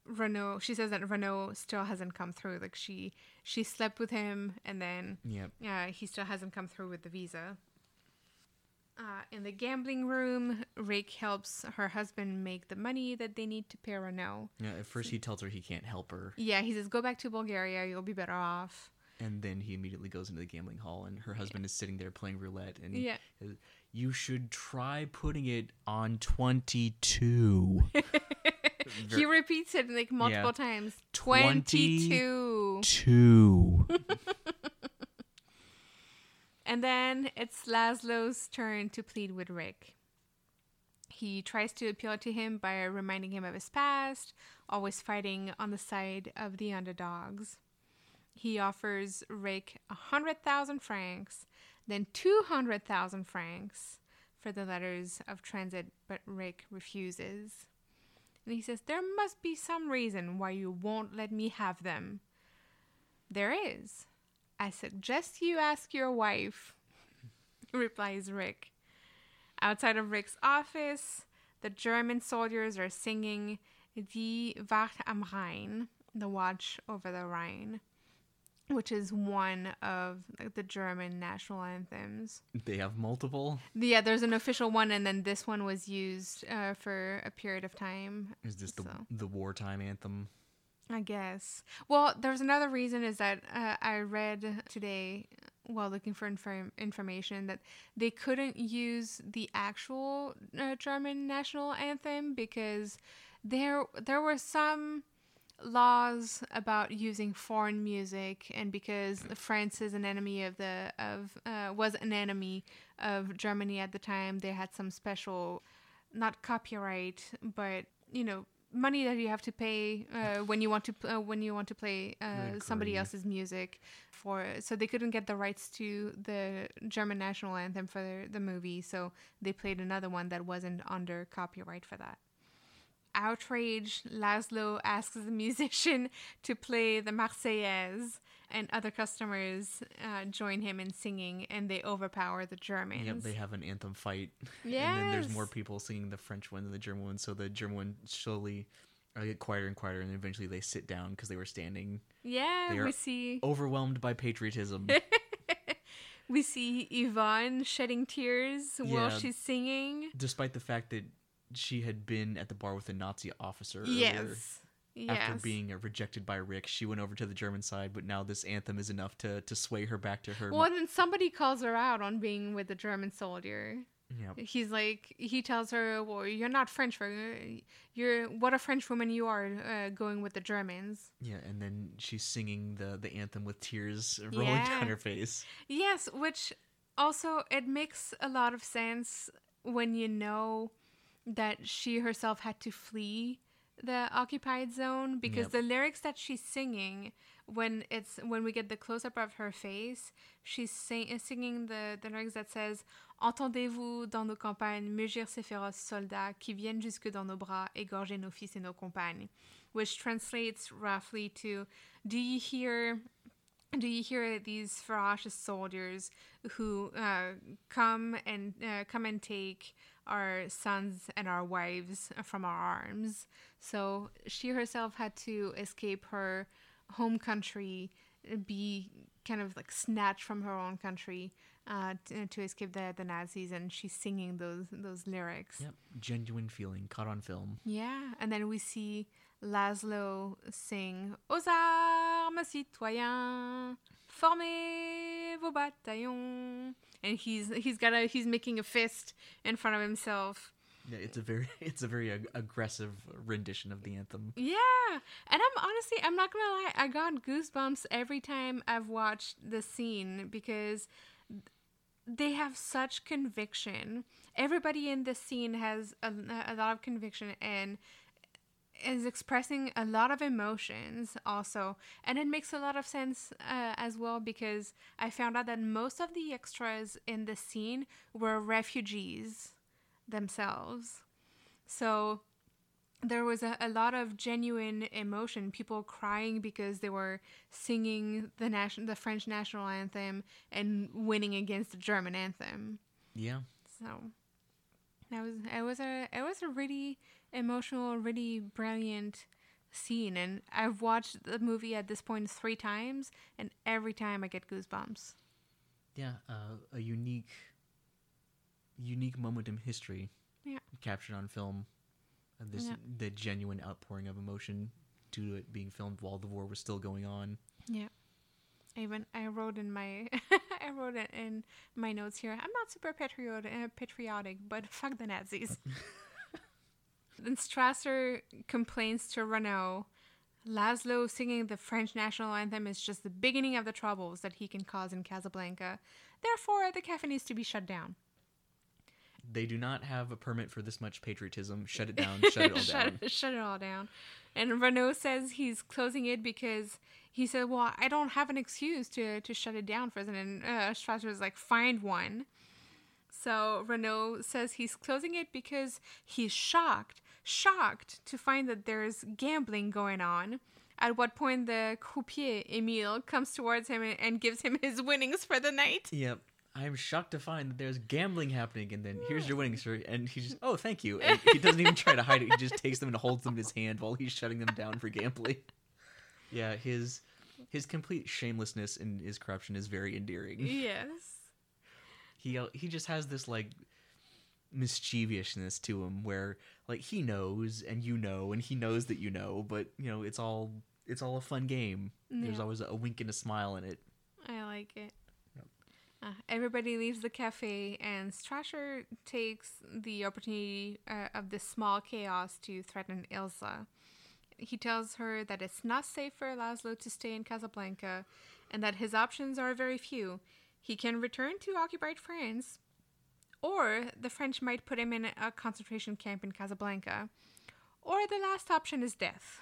Renault, she says that Renault still hasn't come through. Like she, she slept with him, and then yeah, he still hasn't come through with the visa. Uh, in the gambling room, Rick helps her husband make the money that they need to pay Renault. Yeah. At first, he tells her he can't help her, Yeah, he says, go back to Bulgaria, you'll be better off. and then he immediately goes into the gambling hall, and her husband is sitting there playing roulette, and Yeah. says, you should try putting it on twenty-two. He repeats it like multiple Yeah. times. 20 22. And then it's Laszlo's turn to plead with Rick. He tries to appeal to him by reminding him of his past, always fighting on the side of the underdogs. He offers Rick a hundred thousand francs, then two hundred thousand francs for the letters of transit, but Rick refuses. And he says, There must be some reason why you won't let me have them. There is. I suggest you ask your wife, replies Rick. Outside of Rick's office, the German soldiers are singing Die Wacht am Rhein, the watch over the Rhine, which is one of like, the German national anthems. They have multiple. Yeah, there's an official one, and then this one was used uh, for a period of time. Is this the the wartime anthem? I guess. Well, there's another reason is that uh, I read today while looking for inform- information that they couldn't use the actual uh, German national anthem because there there were some laws about using foreign music and because France is an enemy of the of uh, was an enemy of Germany at the time they had some special not copyright but you know money that you have to pay uh, when you want to uh, when you want to play uh, somebody else's music for so they couldn't get the rights to the German national anthem for the, the movie so they played another one that wasn't under copyright for that outraged, Laszlo asks the musician to play the Marseillaise, and other customers uh, join him in singing, and they overpower the Germans. Yep, they have an anthem fight. And then there's more people singing the French one than the German one. So the German one slowly uh, get quieter and quieter, and eventually they sit down because they were standing, yeah, we see overwhelmed by patriotism. we see Yvonne shedding tears while she's singing. despite the fact that she had been at the bar with a Nazi officer earlier. Yes. Yes. After being uh, rejected by Rick, she went over to the German side, but now this anthem is enough to, to sway her back to her. Well, then somebody calls her out on being with a German soldier. Yep. He's like, he tells her, "Well, you're not French. You're what a French woman you are, uh, going with the Germans." Yeah, and then she's singing the, the anthem with tears rolling Yeah. down her face. Yes, which also it makes a lot of sense when you know that she herself had to flee the occupied zone because Yep. the lyrics that she's singing when it's when we get the close up of her face, she's sing, singing the, the lyrics that says Entendez-vous dans nos campagnes mugir ces féroces soldats qui viennent jusque dans nos bras égorger nos fils et nos compagnes, which translates roughly to Do you hear do you hear these ferocious soldiers who uh, come and uh, come and take our sons and our wives from our arms? So she herself had to escape her home country, be kind of like snatched from her own country uh, to, to escape the, the Nazis, and she's singing those those lyrics. Yep, genuine feeling caught on film. Yeah, and then we see Laszlo sing Aux armes, citoyens, formez vos bataillons. And he's he's got a he's making a fist in front of himself. Yeah, it's a very it's a very ag- aggressive rendition of the anthem. Yeah, and I'm honestly I'm not gonna lie, I got goosebumps every time I've watched the scene because they have such conviction. Everybody in this scene has a, a lot of conviction and is expressing a lot of emotions also and it makes a lot of sense uh, as well because i found out that most of the extras in the scene were refugees themselves. So there was a, a lot of genuine emotion people crying because they were singing the nation the french national anthem and winning against the german anthem. Yeah, so that was it was a it was a really emotional, really brilliant scene and I've watched the movie at this point three times and every time I get goosebumps. yeah, uh, a unique unique moment in history. Yeah. captured on film. This Yeah. the genuine outpouring of emotion due to it being filmed while the war was still going on. Yeah. Even I wrote in my I wrote it in my notes here. I'm not super patriotic, uh, patriotic, but fuck the Nazis. then Strasser complains to Renault. Laszlo singing the French national anthem is just the beginning of the troubles that he can cause in Casablanca. Therefore, the cafe needs to be shut down. They do not have a permit for this much patriotism. Shut it down. Shut it all shut, down. shut it all down. And Renault says he's closing it because he said, "Well, I don't have an excuse to to shut it down, President." Uh, Strasser is like, "Find one." So Renault says he's closing it because he's shocked, shocked to find that there's gambling going on. At what point the croupier Emile comes towards him and, gives him his winnings for the night. Yep. I'm shocked to find that there's gambling happening, and then here's your winnings, sir. And he just, oh, thank you. And he doesn't even try to hide it. He just takes them and holds them in his hand while he's shutting them down for gambling. Yeah, his his complete shamelessness and his corruption is very endearing. Yes. He uh, he just has this like mischievousness to him, where like he knows and you know, and he knows that you know, but you know it's all it's all a fun game. There's always a wink and a smile in it. I like it. Yep. Uh, everybody leaves the cafe, and Strasser takes the opportunity uh, of this small chaos to threaten Ilsa. He tells her that it's not safe for Laszlo to stay in Casablanca, and that his options are very few. He can return to occupied France, or the French might put him in a concentration camp in Casablanca, or the last option is death.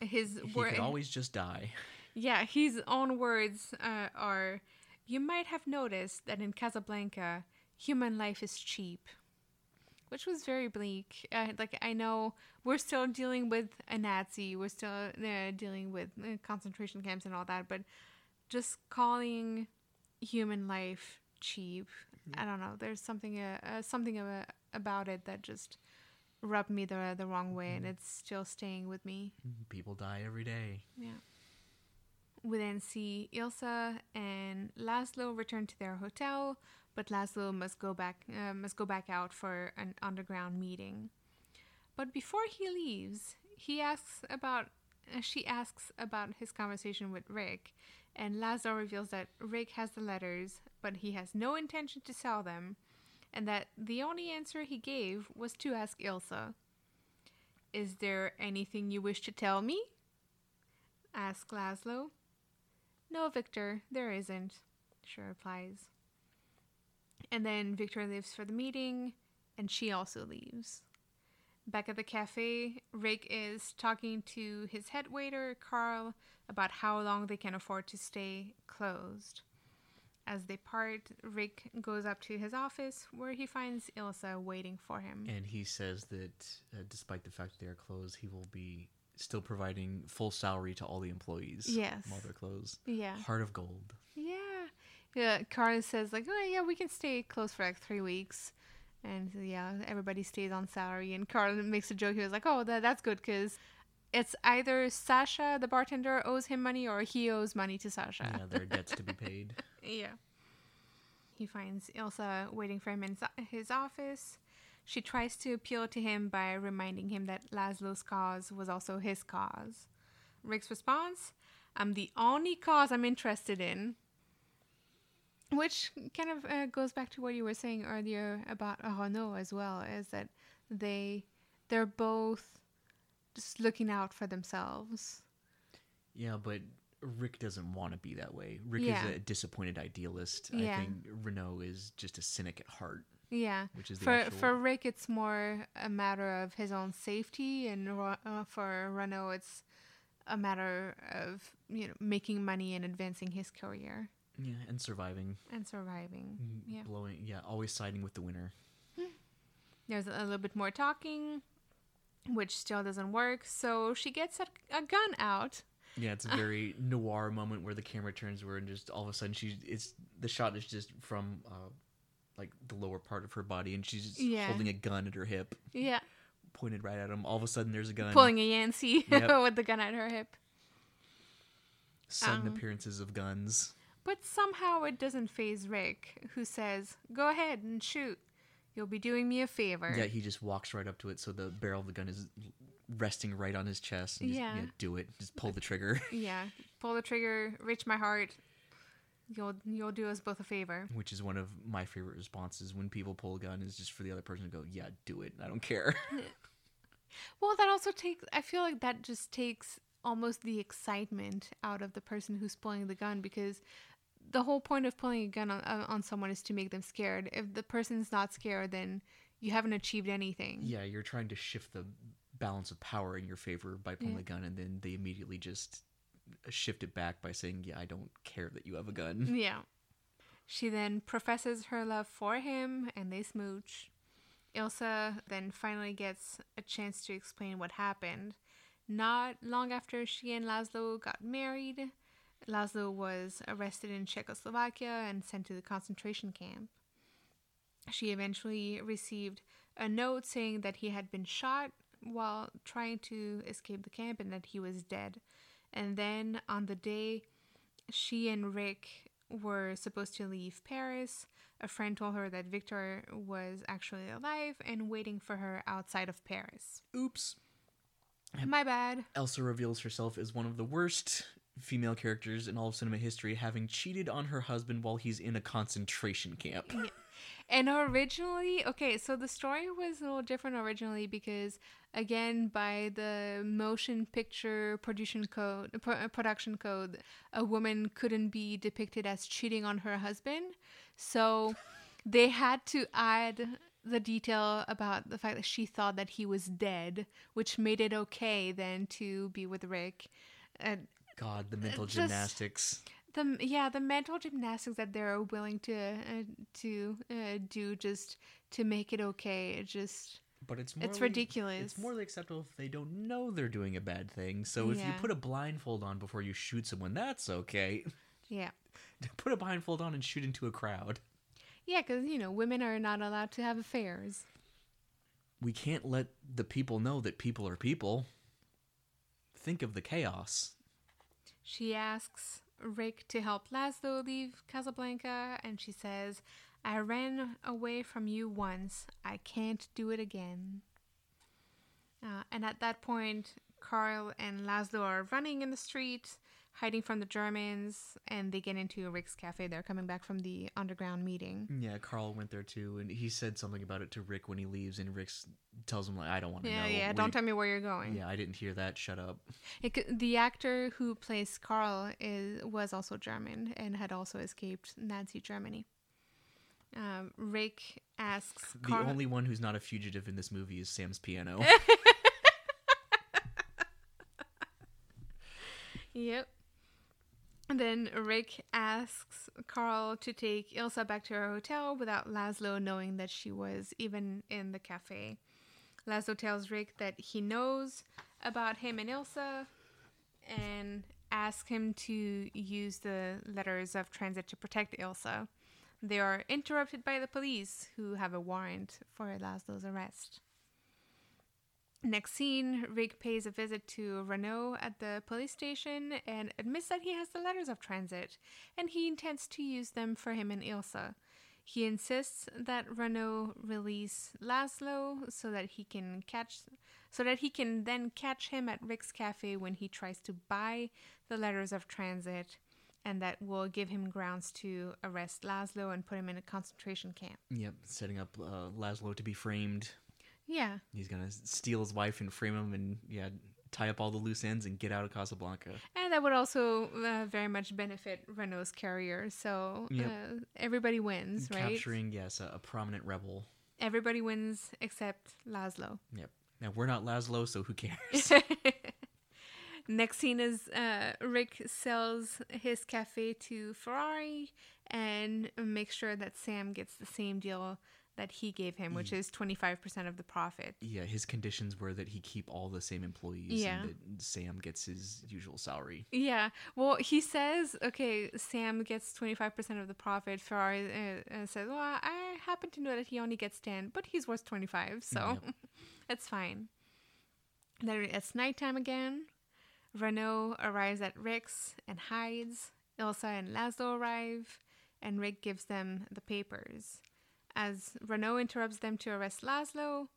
His He wor- could always just die. yeah, his own words uh, are You might have noticed that in Casablanca, human life is cheap. which was very bleak. Uh, like I know we're still dealing with a Nazi, we're still uh, dealing with uh, concentration camps and all that, but just calling human life cheap, I don't know. There's something uh, uh, something uh, about it that just rubbed me the the wrong way, and it's still staying with me. People die every day. Yeah. We then see Ilsa and Laszlo return to their hotel, but Laszlo must go back uh, must go back out for an underground meeting. But before he leaves, he asks about Uh, she asks about his conversation with Rick, and Laszlo reveals that Rick has the letters, but he has no intention to sell them, and that the only answer he gave was to ask Ilsa. Is there anything you wish to tell me? asks Laszlo. No, Victor, there isn't, she replies. And then Victor leaves for the meeting, and she also leaves. Back at the cafe, Rick is talking to his head waiter, Carl, about how long they can afford to stay closed. As they part, Rick goes up to his office where he finds Ilsa waiting for him. And he says that uh, despite the fact that they are closed, he will be still providing full salary to all the employees Yes. while they're closed. Yeah. Heart of gold. Yeah. Yeah, Carl says like, "Oh yeah, we can stay closed for like 3 weeks." And so, yeah, everybody stays on salary and Carl makes a joke. He was like, "Oh, that, that's good cuz it's either Sasha, the bartender, owes him money or he owes money to Sasha." Yeah, there are debts to be paid. Yeah. He finds Ilsa waiting for him in his office. She tries to appeal to him by reminding him that Laszlo's cause was also his cause. Rick's response I'm the only cause I'm interested in. Which kind of uh, goes back to what you were saying earlier about Renault as well, is that they they're both just looking out for themselves. Yeah, but Rick doesn't want to be that way. Rick Yeah. is a disappointed idealist. Yeah. I think Renault is just a cynic at heart, Yeah. which is for actual. for Rick, it's more a matter of his own safety, and uh, for Renault, it's a matter of you know making money and advancing his career yeah, and surviving. and surviving. Mm, Yeah. Blowing. Yeah, always siding with the winner. There's a little bit more talking, which still doesn't work. So she gets a, a gun out. Yeah, it's a very noir moment where the camera turns where and just all of a sudden she's it's the shot is just from uh like the lower part of her body and she's just Yeah. holding a gun at her hip, Yeah, pointed right at him. All of a sudden there's a gun. pulling a Yancey Yep. with the gun at her hip. sudden um, appearances of guns. But somehow it doesn't faze Rick, who says, "Go ahead and shoot. You'll be doing me a favor." Yeah, he just walks right up to it so the barrel of the gun is resting right on his chest. And just, Yeah. yeah, do it. Just pull the trigger. Yeah, pull the trigger, reach my heart. You'll you'll do us both a favor. Which is one of my favorite responses when people pull a gun is just for the other person to go, "Yeah, do it. I don't care." Well, that also takes. I feel like that just takes almost the excitement out of the person who's pulling the gun because the whole point of pulling a gun on, on on someone is to make them scared. If the person's not scared, then you haven't achieved anything. yeah, you're trying to shift the balance of power in your favor by pulling Yeah. the gun, and then they immediately just uh, shift it back by saying, "Yeah, I don't care that you have a gun." Yeah. She then professes her love for him and they smooch. Ilsa then finally gets a chance to explain what happened. Not long after she and Laszlo got married, Laszlo was arrested in Czechoslovakia and sent to the concentration camp. She eventually received a note saying that he had been shot while trying to escape the camp and that he was dead. And then on the day she and Rick were supposed to leave Paris, a friend told her that Victor was actually alive and waiting for her outside of Paris. Oops. My bad. Ilsa reveals herself as one of the worst female characters in all of cinema history, having cheated on her husband while he's in a concentration camp. And originally, okay, so the story was a little different originally because, again, by the motion picture production code, pro- uh, production code, a woman couldn't be depicted as cheating on her husband. So they had to add the detail about the fact that she thought that he was dead, which made it okay then to be with Rick. And God, the mental just- gymnastics. the yeah the mental gymnastics that they're willing to uh, to uh, do just to make it okay. It just But it's It's morally- ridiculous. It's morally acceptable if they don't know they're doing a bad thing. So if you put a blindfold on before you shoot someone, that's okay. yeah put a blindfold on and shoot into a crowd. yeah because you know women are not allowed to have affairs. We can't let the people know that people are people. Think of the chaos. She asks Rick to help Laszlo leave Casablanca, and she says, I ran away from you once. I can't do it again. Uh, and at that point, Carl and Laszlo are running in the street, hiding from the Germans, and they get into Rick's cafe. They're coming back from the underground meeting. Yeah, Carl went there too, and he said something about it to Rick when he leaves, and Rick tells him like, "I don't want to Yeah, know." yeah, What don't do tell me where you're going. Yeah, I didn't hear that. Shut up. It the actor who plays Carl is was also German and had also escaped Nazi Germany. Um, Rick asks The Carl. only one who's not a fugitive in this movie is Sam's piano. Yep. And then Rick asks Carl to take Ilsa back to her hotel without Laszlo knowing that she was even in the cafe. Laszlo tells Rick that he knows about him and Ilsa and asks him to use the letters of transit to protect Ilsa. They are interrupted by the police, who have a warrant for Laszlo's arrest. Next scene, Rick pays a visit to Renault at the police station and admits that he has the letters of transit and he intends to use them for him and Ilsa. He insists that Renault release Laszlo so that he can catch so that he can then catch him at Rick's cafe when he tries to buy the letters of transit and that will give him grounds to arrest Laszlo and put him in a concentration camp. yep, setting up uh, Laszlo to be framed. Yeah. He's gonna steal his wife and frame him, and yeah, tie up all the loose ends and get out of Casablanca. And that would also uh, very much benefit Renault's career. So Yep. uh, everybody wins, right? Capturing, yes, a, a prominent rebel. Everybody wins except Laszlo. Yep. Now we're not Laszlo, so who cares? Next scene is uh, Rick sells his cafe to Ferrari and makes sure that Sam gets the same deal that he gave him, which is 25% of the profit. yeah, his conditions were that he keep all the same employees, Yeah. and that Sam gets his usual salary. Yeah. Well, he says, okay, Sam gets 25% of the profit. Ferrari uh, uh, says, well, I happen to know that he only gets 10, but he's worth 25, so it's fine. Then it's nighttime again. Renault arrives at Rick's and hides. Ilsa and Laszlo arrive, and Rick gives them the papers. As Renault interrupts them to arrest Laszlo,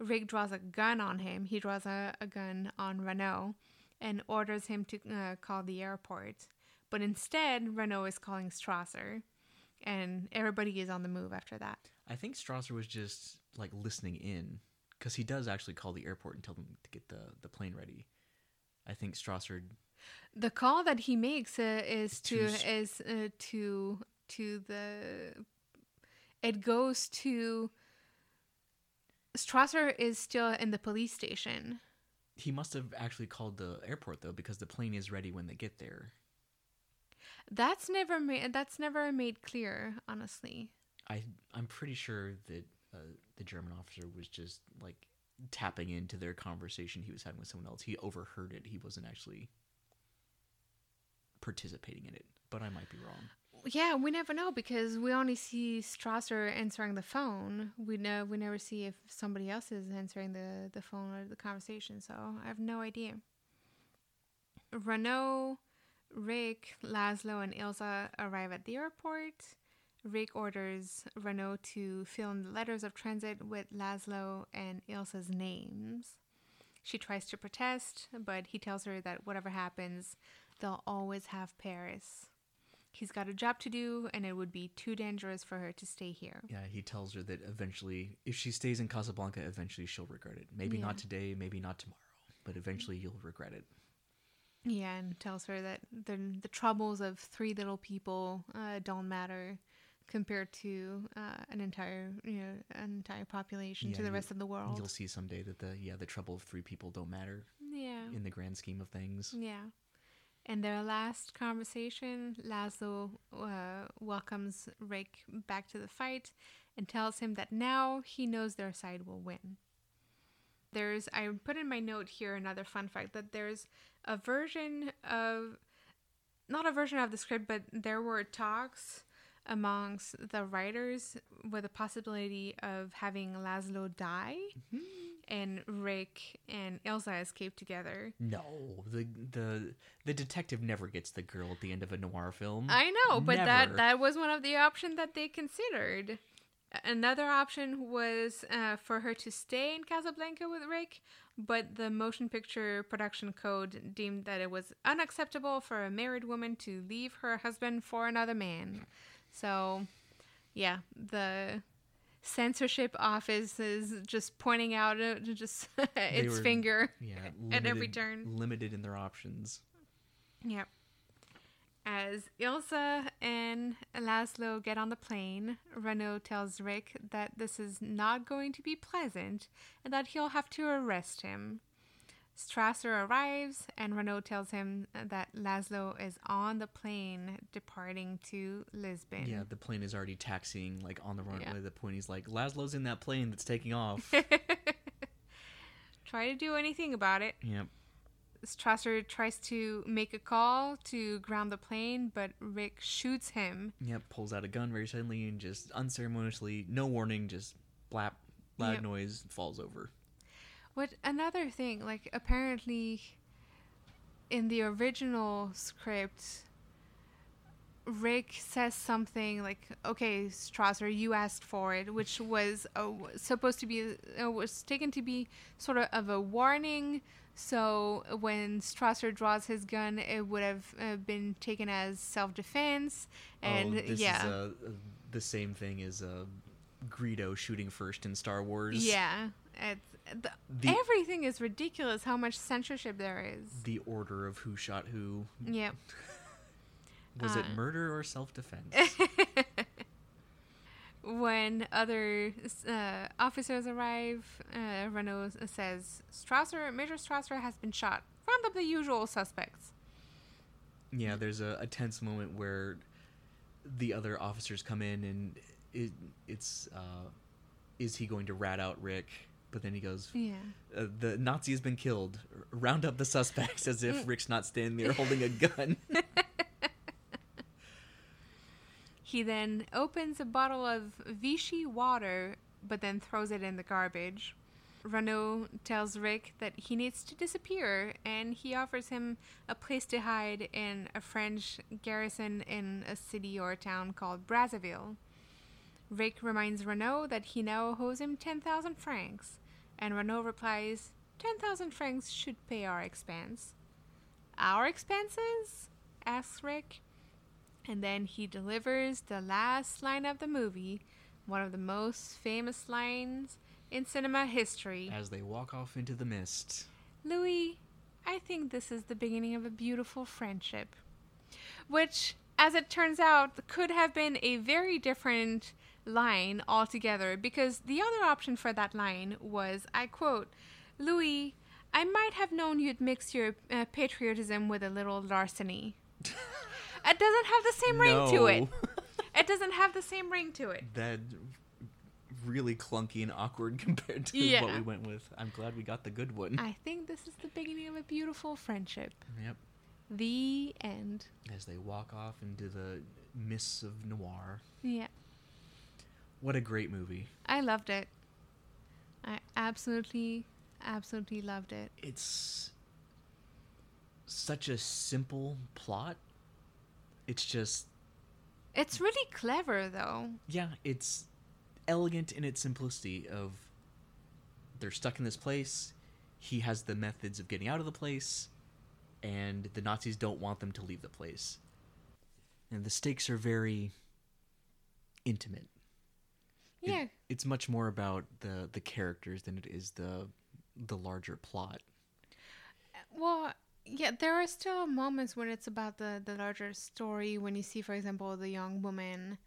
Rick draws a gun on him. He draws a, a gun on Renault and orders him to uh, call the airport. But instead, Renault is calling Strasser, and everybody is on the move after that. I think Strasser was just like listening in because he does actually call the airport and tell them to get the the plane ready. I think Strasser. The call that he makes uh, is to To is uh, to to the it goes to Strasser is still in the police station. He must have actually called the airport though, because the plane is ready when they get there. That's never made that's never made clear, honestly. I I'm pretty sure that uh, the German officer was just like tapping into their conversation he was having with someone else. He overheard it. He wasn't actually participating in it. But I might be wrong. Yeah, we never know because we only see Strasser answering the phone. We know we never see if somebody else is answering the, the phone or the conversation, so I have no idea. Renault, Rick, Laszlo, and Ilsa arrive at the airport. Rick orders Renault to fill in the letters of transit with Laszlo and Ilsa's names. She tries to protest, but he tells her that whatever happens, they'll always have Paris. He's got a job to do, and it would be too dangerous for her to stay here. Yeah, he tells her that eventually, if she stays in Casablanca, eventually she'll regret it. Maybe Yeah. not today, maybe not tomorrow, but eventually you'll regret it. Yeah, and tells her that the the troubles of three little people uh, don't matter compared to uh, an entire you know an entire population Yeah, to the rest of the world. You'll see someday that the yeah the trouble of three people don't matter Yeah, in the grand scheme of things. yeah. In their last conversation, Laszlo uh, welcomes Rick back to the fight and tells him that now he knows their side will win. There's, I put in my note here another fun fact that there's a version of, not a version of the script, but there were talks amongst the writers with the possibility of having Laszlo die and Rick and Elsa escape together. No, the the the detective never gets the girl at the end of a noir film. I know, but Never. that that was one of the options that they considered. Another option was uh, for her to stay in Casablanca with Rick, but the motion picture production code deemed that it was unacceptable for a married woman to leave her husband for another man. So, yeah, the censorship office is just pointing out uh, just its were- finger. yeah, at every turn. limited in their options. Yep. As Ilsa and Laszlo get on the plane, Renault tells Rick that this is not going to be pleasant and that he'll have to arrest him. Strasser arrives and Renault tells him that Laszlo is on the plane departing to Lisbon. Yeah, the plane is already taxiing like on the runway. Yeah. The point he's like, Laszlo's in that plane that's taking off. Try to do anything about it. yep. Strasser tries to make a call to ground the plane, but Rick shoots him. Yep. Pulls out a gun very suddenly and just unceremoniously, no warning, just blap, loud Yep. noise, falls over. What another thing, like apparently in the original script, Rick says something like, "Okay, Strasser, you asked for it," which was uh, supposed to be uh, was taken to be sort of of a warning. So when Strasser draws his gun, it would have uh, been taken as self-defense, and oh, this yeah, is the same thing as uh, Greedo shooting first in Star Wars. yeah. It's, the, The- everything is ridiculous. How much censorship there is. The order of who shot who. Yeah. Was it Uh. murder or self defense? when other uh, officers arrive, uh, Renault says, Strasser, Major Strasser has been shot. Round up the usual suspects. yeah, there's a, a tense moment where the other officers come in and it, it's uh, is he going to rat out Rick? But then he goes, Yeah. uh, the Nazi has been killed. Round up the suspects as if Rick's not standing there holding a gun. He then opens a bottle of Vichy water, but then throws it in the garbage. Renault tells Rick that he needs to disappear, and he offers him a place to hide in a French garrison in a city or town called Brazzaville. Rick reminds Renault that he now owes him 10,000 francs, and Renault replies, 10,000 francs should pay our expense. Our expenses? asks Rick. And then he delivers the last line of the movie, one of the most famous lines in cinema history. as they walk off into the mist. Louis, I think this is the beginning of a beautiful friendship. Which, as it turns out, could have been a very different line altogether because the other option for that line was, I quote, Louis, I might have known you'd mix your uh, patriotism with a little larceny. it doesn't have the same ring to it. No. It doesn't have the same ring to it. that really clunky and awkward compared to Yeah. what we went with. I'm glad we got the good one. I think this is the beginning of a beautiful friendship. Yep. The end. As they walk off into the mists of noir. Yeah. What a great movie. I loved it. I absolutely, absolutely loved it. It's such a simple plot. It's just It's really clever, though. yeah, it's elegant in its simplicity of they're stuck in this place. He has the methods of getting out of the place, and the Nazis don't want them to leave the place. And the stakes are very intimate. It- Yeah. it's much more about the the characters than it is the the larger plot. Well, yeah, there are still moments when it's about the, the larger story. When you see, for example, the young woman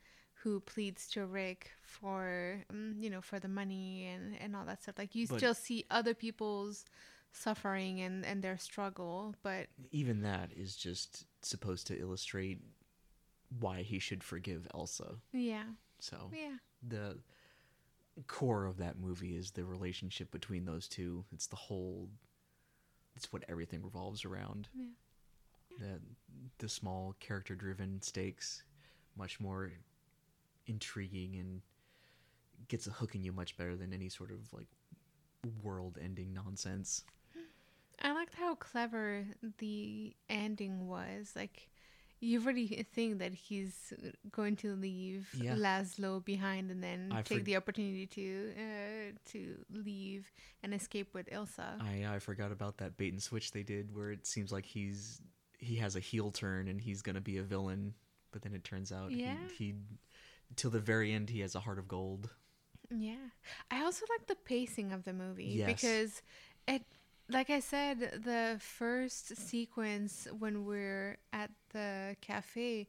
who pleads to Rick for, um, you know, for the money and, and all that stuff. Like, you But- still see other people's suffering and and their struggle but Even that is just supposed to illustrate why he should forgive Elsa. yeah So yeah the core of that movie is the relationship between those two. It's the whole. It's what everything revolves around. Yeah. The the small character driven stakes, much more intriguing and gets a hook in you much better than any sort of like world ending nonsense. I liked how clever the ending was. Like, you really think that he's going to leave Yeah. Laszlo behind and then I take forg- the opportunity to uh, to leave and escape with Ilsa. I I forgot about that bait and switch they did where it seems like he's he has a heel turn and he's gonna be a villain, but then it turns out Yeah. he, he till the very end he has a heart of gold. Yeah. I also like the pacing of the movie Yes. because it like I said, the first sequence when we're at the cafe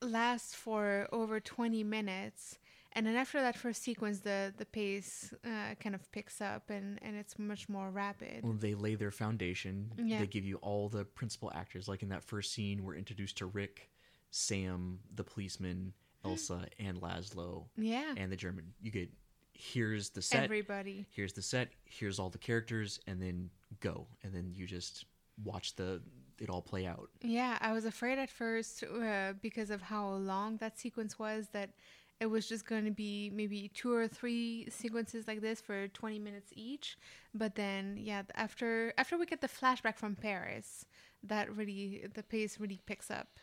lasts for over 20 minutes. And then after that first sequence, the, the pace uh, kind of picks up and, and it's much more rapid. Well, they lay their foundation. Yeah. They give you all the principal actors. Like in that first scene, we're introduced to Rick, Sam, the policeman, Elsa, and Laszlo, Yeah. and the German. You get here's the set, Everybody. here's the set, here's all the characters, and then go, and then you just watch the it all play out. Yeah, I was afraid at first uh, because of how long that sequence was that it was just going to be maybe two or three sequences like this for 20 minutes each. But then, yeah, after after we get the flashback from Paris, that really the pace really picks up,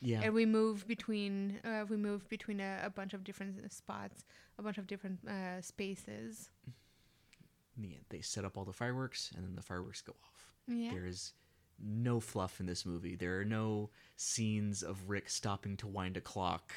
Yeah, and we move between uh, we move between a, a bunch of different spots, a bunch of different uh, spaces. Yeah, they set up all the fireworks, and then the fireworks go off. Yeah. There is no fluff in this movie. There are no scenes of Rick stopping to wind a clock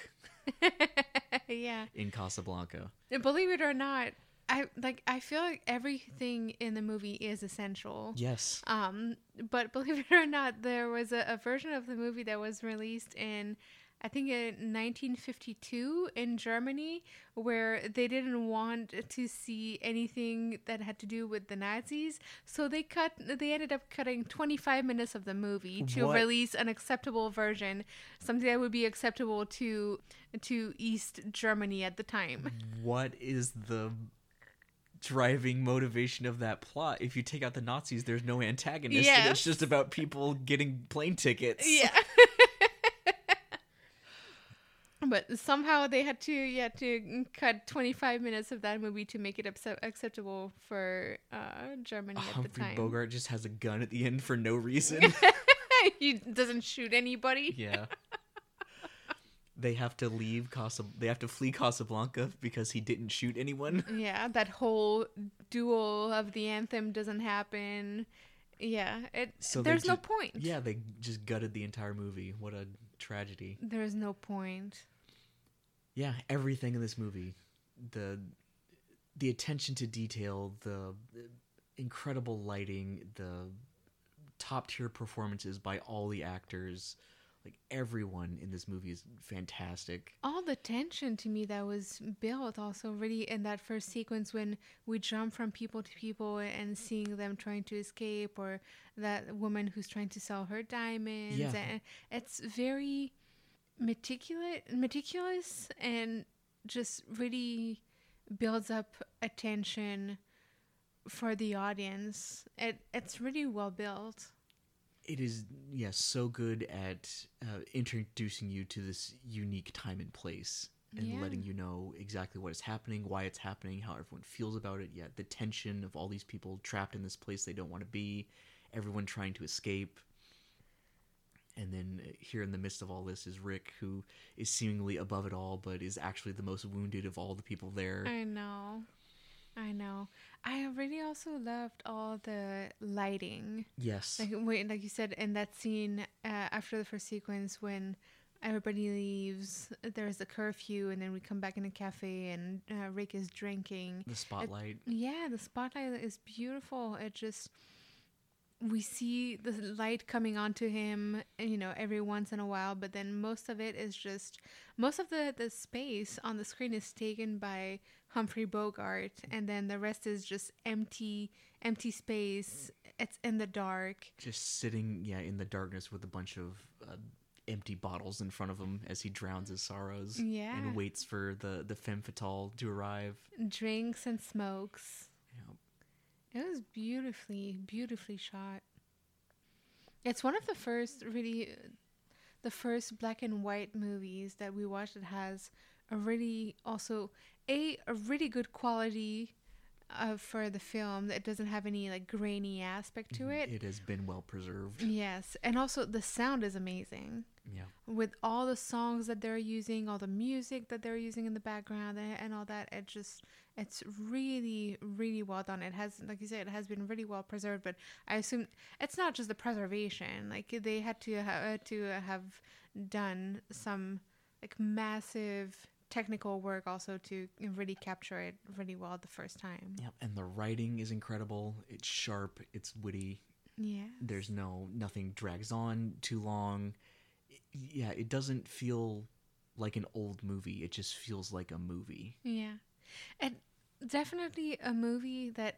yeah. in Casablanca. And Believe it or not, I like I feel like everything in the movie is essential. Yes. Um, but believe it or not, there was a, a version of the movie that was released in, I think, in 1952 in Germany, where they didn't want to see anything that had to do with the Nazis, so they cut. They ended up cutting 25 minutes of the movie to What? release an acceptable version, something that would be acceptable to to East Germany at the time. What is the driving motivation of that plot? If you take out the Nazis, there's no antagonist. and Yes. it's just about people getting plane tickets. Yeah. but somehow they had to yeah to cut 25 minutes of that movie to make it accept- acceptable for uh, Germany at the Humphrey time. Bogart just has a gun at the end for no reason. he doesn't shoot anybody. yeah. They have to leave Casa. They have to flee Casablanca because he didn't shoot anyone. Yeah, that whole duel of the anthem doesn't happen. Yeah, it So there's no ju- point. Yeah, they just gutted the entire movie. What a tragedy. There's no point. Yeah, everything in this movie, the the attention to detail, the uh, incredible lighting, the top tier performances by all the actors, like everyone in this movie is fantastic. all the tension to me that was built also really in that first sequence when we jump from people to people and seeing them trying to escape or that woman who's trying to sell her diamonds Yeah. and it's very meticulous meticulous and just really builds up attention for the audience it it's really well built It is yes, so good at uh, introducing you to this unique time and place and Yeah. letting you know exactly what is happening, why it's happening, how everyone feels about it. Yet the tension of all these people trapped in this place they don't want to be, everyone trying to escape. And then uh, here in the midst of all this is Rick, who is seemingly above it all, but is actually the most wounded of all the people there. I know. I know. I really also loved all the lighting. yes. Like wait, like you said in that scene uh, after the first sequence when everybody leaves, there's a curfew, and then we come back in a cafe and uh, Rick is drinking. the spotlight. Yeah, the spotlight is beautiful. It just we see the light coming onto him, you know, every once in a while, but then most of it is just most of the the space on the screen is taken by Humphrey Bogart, and then the rest is just empty, empty space. It's in the dark. Just sitting, yeah, in the darkness with a bunch of uh, empty bottles in front of him as he drowns his sorrows. Yeah. And waits for the the femme fatale to arrive. Drinks and smokes. It was beautifully, beautifully shot. It's one of the first really, the first black and white movies that we watched that has a really also a a really good quality uh, for the film that doesn't have any like grainy aspect to it. It has been well preserved. Yes, and also the sound is amazing Yeah. with all the songs that they're using, all the music that they're using in the background, and, and all that. It just it's really really well done. It has, like you said, it has been really well preserved. But I assume it's not just the preservation. Like they had to ha- uh, to have done some like massive technical work also to really capture it really well the first time. Yeah. And the writing is incredible. It's sharp. It's witty. Yeah. There's no nothing drags on too long. Yeah, it doesn't feel like an old movie. It just feels like a movie. Yeah. And definitely a movie that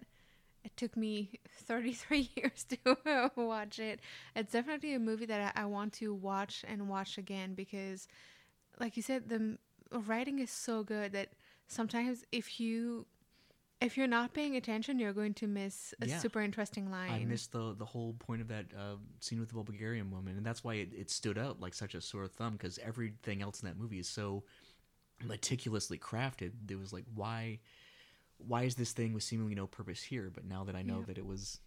it took me 33 years to watch it. It's definitely a movie that I, I want to watch and watch again because, like you said, the writing is so good that sometimes if you. If you're not paying attention, you're going to miss a Yeah. super interesting line. I missed the the whole point of that uh, scene with the Bulgarian woman, and that's why it, it stood out like such a sore thumb because everything else in that movie is so meticulously crafted. It was like, why, why is this thing with seemingly no purpose here? But now that I know Yeah. that it was,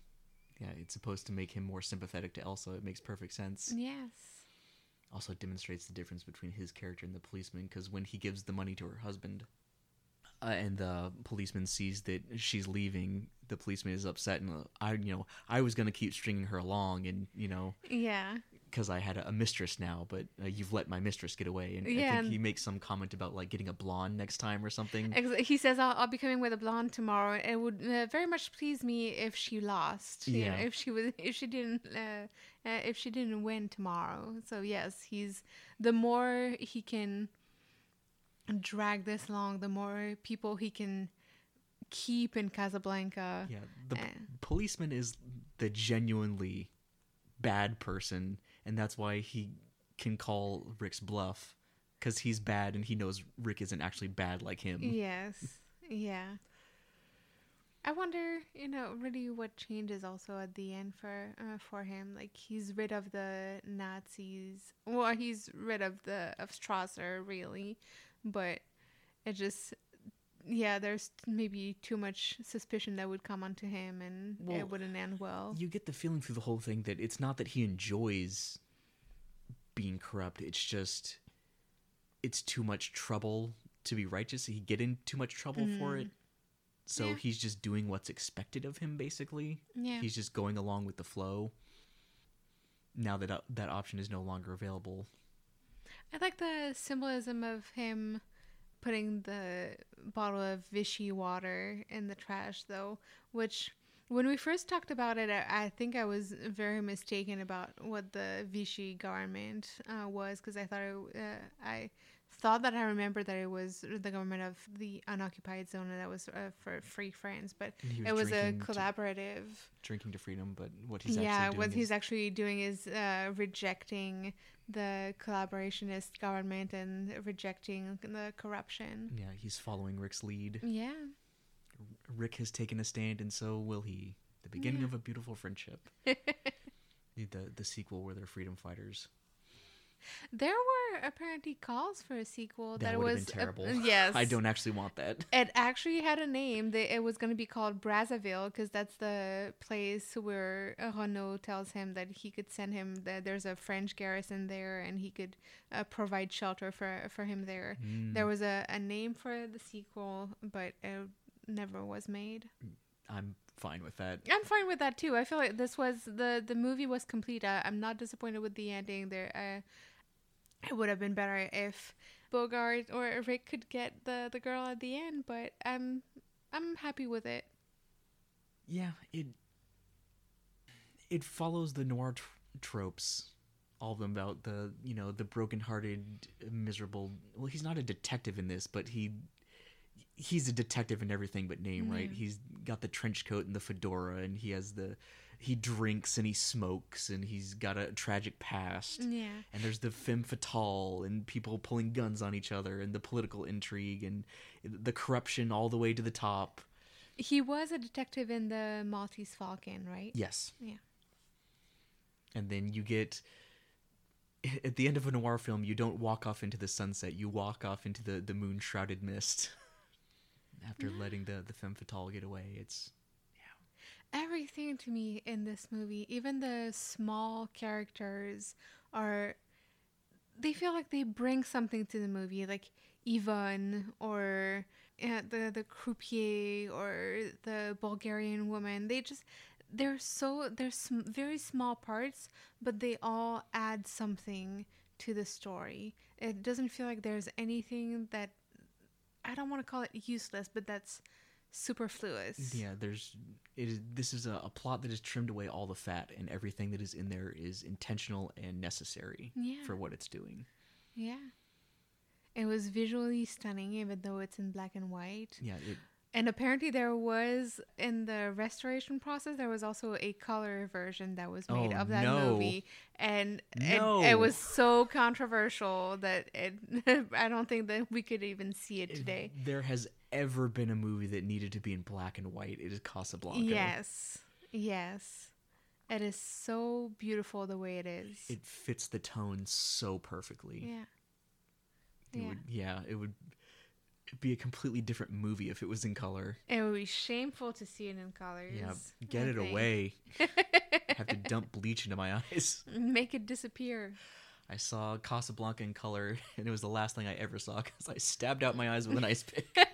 yeah, it's supposed to make him more sympathetic to Elsa. It makes perfect sense. Yes. Also it demonstrates the difference between his character and the policeman because when he gives the money to her husband. Uh, and the policeman sees that she's leaving. The policeman is upset, and uh, I, you know, I was gonna keep stringing her along, and you know, Yeah. because I had a, a mistress now, but uh, you've let my mistress get away. And I Yeah, think he makes some comment about like getting a blonde next time or something. Ex- He says, I'll, I'll be coming with a blonde tomorrow. It would uh, very much please me if she lost. you know, Yeah. if she was, if she didn't, uh, uh, if she didn't win tomorrow. So yes, he's the more he can drag this long, the more people he can keep in Casablanca. yeah, the p- Uh. policeman is the genuinely bad person, and that's why he can call Rick's bluff because he's bad and he knows Rick isn't actually bad like him. Yes. Yeah. I wonder, you know, really what changes also at the end for uh, for him. Like he's rid of the Nazis. Well, he's rid of the of Strasser really, but it just yeah, there's maybe too much suspicion that would come onto him, and Well, it wouldn't end well. You get the feeling through the whole thing that it's not that he enjoys being corrupt. It's just it's too much trouble to be righteous. He get in too much trouble for it. So Mm. Yeah. he's just doing what's expected of him basically. yeah, He's just going along with the flow. Now that uh, that option is no longer available. I like the symbolism of him putting the bottle of Vichy water in the trash, though, which when we first talked about it, I, I think I was very mistaken about what the Vichy government uh, was because I thought it, uh, I thought that I remembered that it was the government of the unoccupied zone and that was uh, for Free France, but it was a drinking to- collaborative drinking to freedom, but what he's yeah, actually doing what he's is actually doing is uh, rejecting the collaborationist government and rejecting the corruption. yeah, he's following Rick's lead. Yeah, Rick has taken a stand, and so will he. The beginning Yeah. of a beautiful friendship. the the sequel where they're freedom fighters. There were apparently calls for a sequel that, That would have was terrible. yes, I don't actually want that. It actually had a name. They, it was going to be called Brazzaville because that's the place where Renault tells him that he could send him. That there's a French garrison there, and he could uh, provide shelter for for him there. Mm. There was a, a name for the sequel, but it never was made. I'm fine with that. I'm fine with that too. I feel like this was the the movie was complete. I, I'm not disappointed with the ending. There, uh, it would have been better if Bogart or Rick could get the the girl at the end, but I'm I'm happy with it. Yeah, it it follows the noir tr- tropes all of them about the you know the broken-hearted miserable well he's not a detective in this but he he's a detective in everything but name right mm-hmm. he's got the trench coat and the fedora and he has the he drinks and he smokes and he's got a tragic past Yeah. and there's the femme fatale and people pulling guns on each other and the political intrigue and the corruption all the way to the top He was a detective in the Maltese Falcon, right? yes Yeah. and then you get at the end of a noir film you don't walk off into the sunset you walk off into the the moon shrouded mist after letting the the femme fatale get away it's Everything to me in this movie, even the small characters, are. They feel like they bring something to the movie, like Ivan or uh, the the croupier or the Bulgarian woman. They just they're so they're sm- very small parts, but they all add something to the story. It doesn't feel like there's anything that I don't want to call it useless, but that's superfluous. yeah there's it is this is a, a plot that has trimmed away all the fat and everything that is in there is intentional and necessary Yeah. for what it's doing Yeah. It was visually stunning, even though it's in black and white. yeah it And apparently, there was, in the restoration process, there was also a color version that was made Oh, of that no. movie. And it, No. it was so controversial that it, I don't think that we could even see it if today. there has ever been a movie that needed to be in black and white it is casablanca Yes. Yes. It is so beautiful the way it is. it fits the tone so perfectly yeah. It Yeah. would, yeah, it would be a completely different movie if it was in color. It would be shameful to see it in colors. Yeah, get I it think. away. Have to dump bleach into my eyes. Make it disappear. I saw Casablanca in color, and it was the last thing I ever saw because I stabbed out my eyes with an ice pick.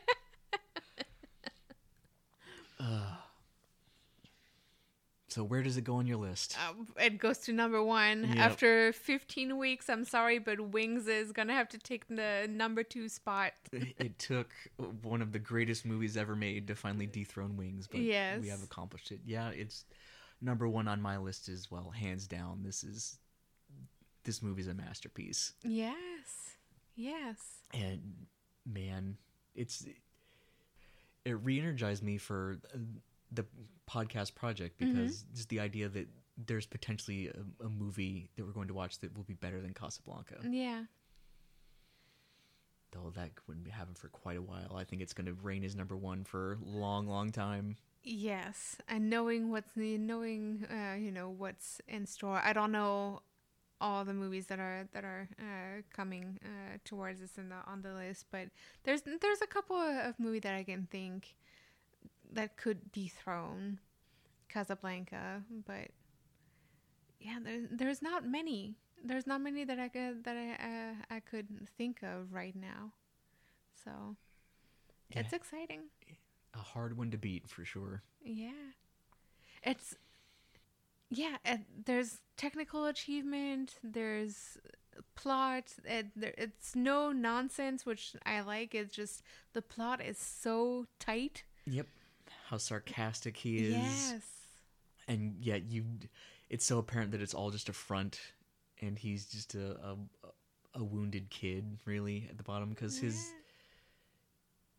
Ugh. So where does it go on your list? Uh, it goes to number one. Yep. After 15 weeks, I'm sorry, but Wings is going to have to take the number two spot. it took one of the greatest movies ever made to finally dethrone Wings, but Yes. we have accomplished it. Yeah, it's number one on my list as well, hands down. This is this movie's a masterpiece, Yes. Yes. and man, it's it re-energized me for uh, the podcast project because just the idea that there's potentially a, a movie that we're going to watch that will be better than Casablanca. Yeah. Though that wouldn't be happen for quite a while. I think it's going to reign as number one for a long, long time. Yes. And knowing what's knowing, uh, you know, what's in store. I don't know all the movies that are that are uh, coming uh, towards us in the on the list, but there's there's a couple of movies that I can think that could dethrone Casablanca, but yeah, there's there's not many. There's not many that I could that I uh, I could think of right now. So it's exciting. A hard one to beat for sure. Yeah. It's yeah, and there's technical achievement, there's plot, it, there, it's no nonsense, which I like. It's just the plot is so tight. Yep. How sarcastic he is. Yes. And yet you it's so apparent that it's all just a front and he's just a a, a wounded kid really at the bottom because his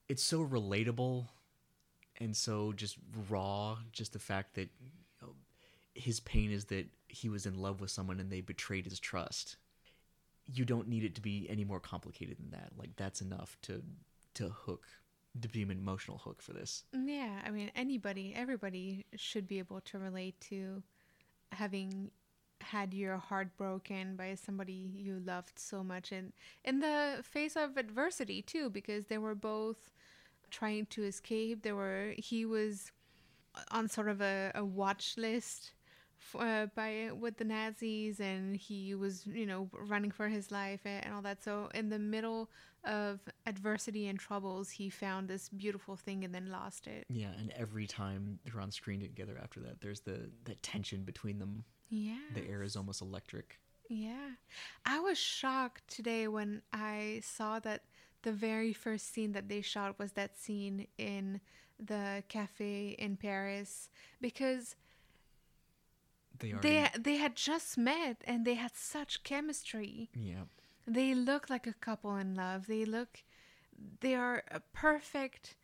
it's so relatable and so just raw just the fact that you know, his pain is that he was in love with someone and they betrayed his trust you don't need it to be any more complicated than that like that's enough to to hook be an emotional hook for this Yeah, I mean anybody, everybody should be able to relate to having had your heart broken by somebody you loved so much and in the face of adversity too because they were both trying to escape. They were he was on sort of a, a watch list uh, by with the Nazis and he was you know running for his life and, and all that so in the middle of adversity and troubles he found this beautiful thing and then lost it Yeah, and every time they're on screen together after that, there's the that tension between them. yeah The air is almost electric. yeah i was shocked today when i saw that the very first scene that they shot was that scene in the cafe in paris because They they they had just met and they had such chemistry. yeah. They look like a couple in love. They look they are a perfect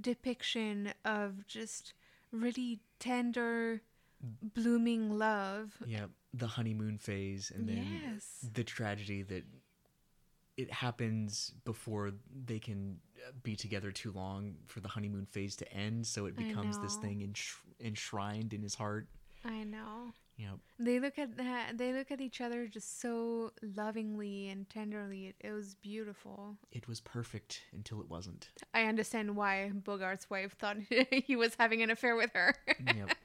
depiction of just really tender blooming love. Yeah. The honeymoon phase, and then Yes. the tragedy that it happens before they can uh, be together too long for the honeymoon phase to end. So it becomes this thing ensh- enshrined in his heart. I know. You know, They look at that they look at each other just so lovingly and tenderly. It, it was beautiful. it was perfect until it wasn't. I understand why Bogart's wife thought he was having an affair with her. yep.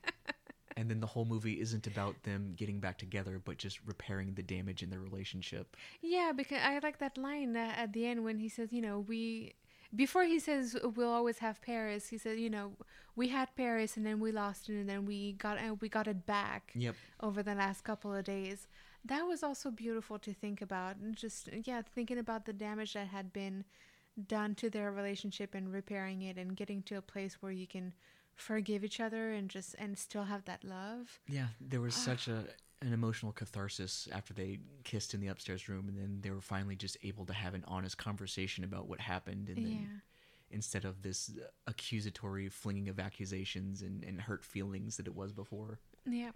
And then the whole movie isn't about them getting back together, but just repairing the damage in their relationship. Yeah, because I like that line uh, at the end when he says, you know, we before he says we'll always have Paris. He said, you know, we had Paris and then we lost it and then we got uh, we got it back Yep. over the last couple of days. That was also beautiful to think about and just yeah, thinking about the damage that had been done to their relationship and repairing it and getting to a place where you can forgive each other and just and still have that love. Yeah, there was such a an emotional catharsis after they kissed in the upstairs room, and then they were finally just able to have an honest conversation about what happened, and then instead of this accusatory flinging of accusations and, and hurt feelings that it was before. Yeah.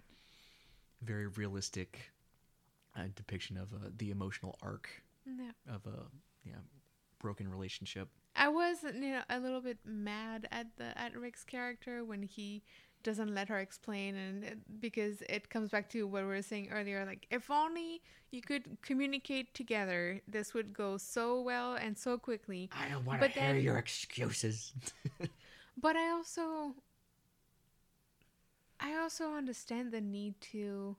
Very realistic uh, depiction of uh, the emotional arc Yeah. of a yeah broken relationship. I was, you know, a little bit mad at the at Rick's character when he doesn't let her explain, and it, because it comes back to what we were saying earlier. Like, if only you could communicate together, this would go so well and so quickly. I don't want But to hear then- your excuses. But I also, I also understand the need to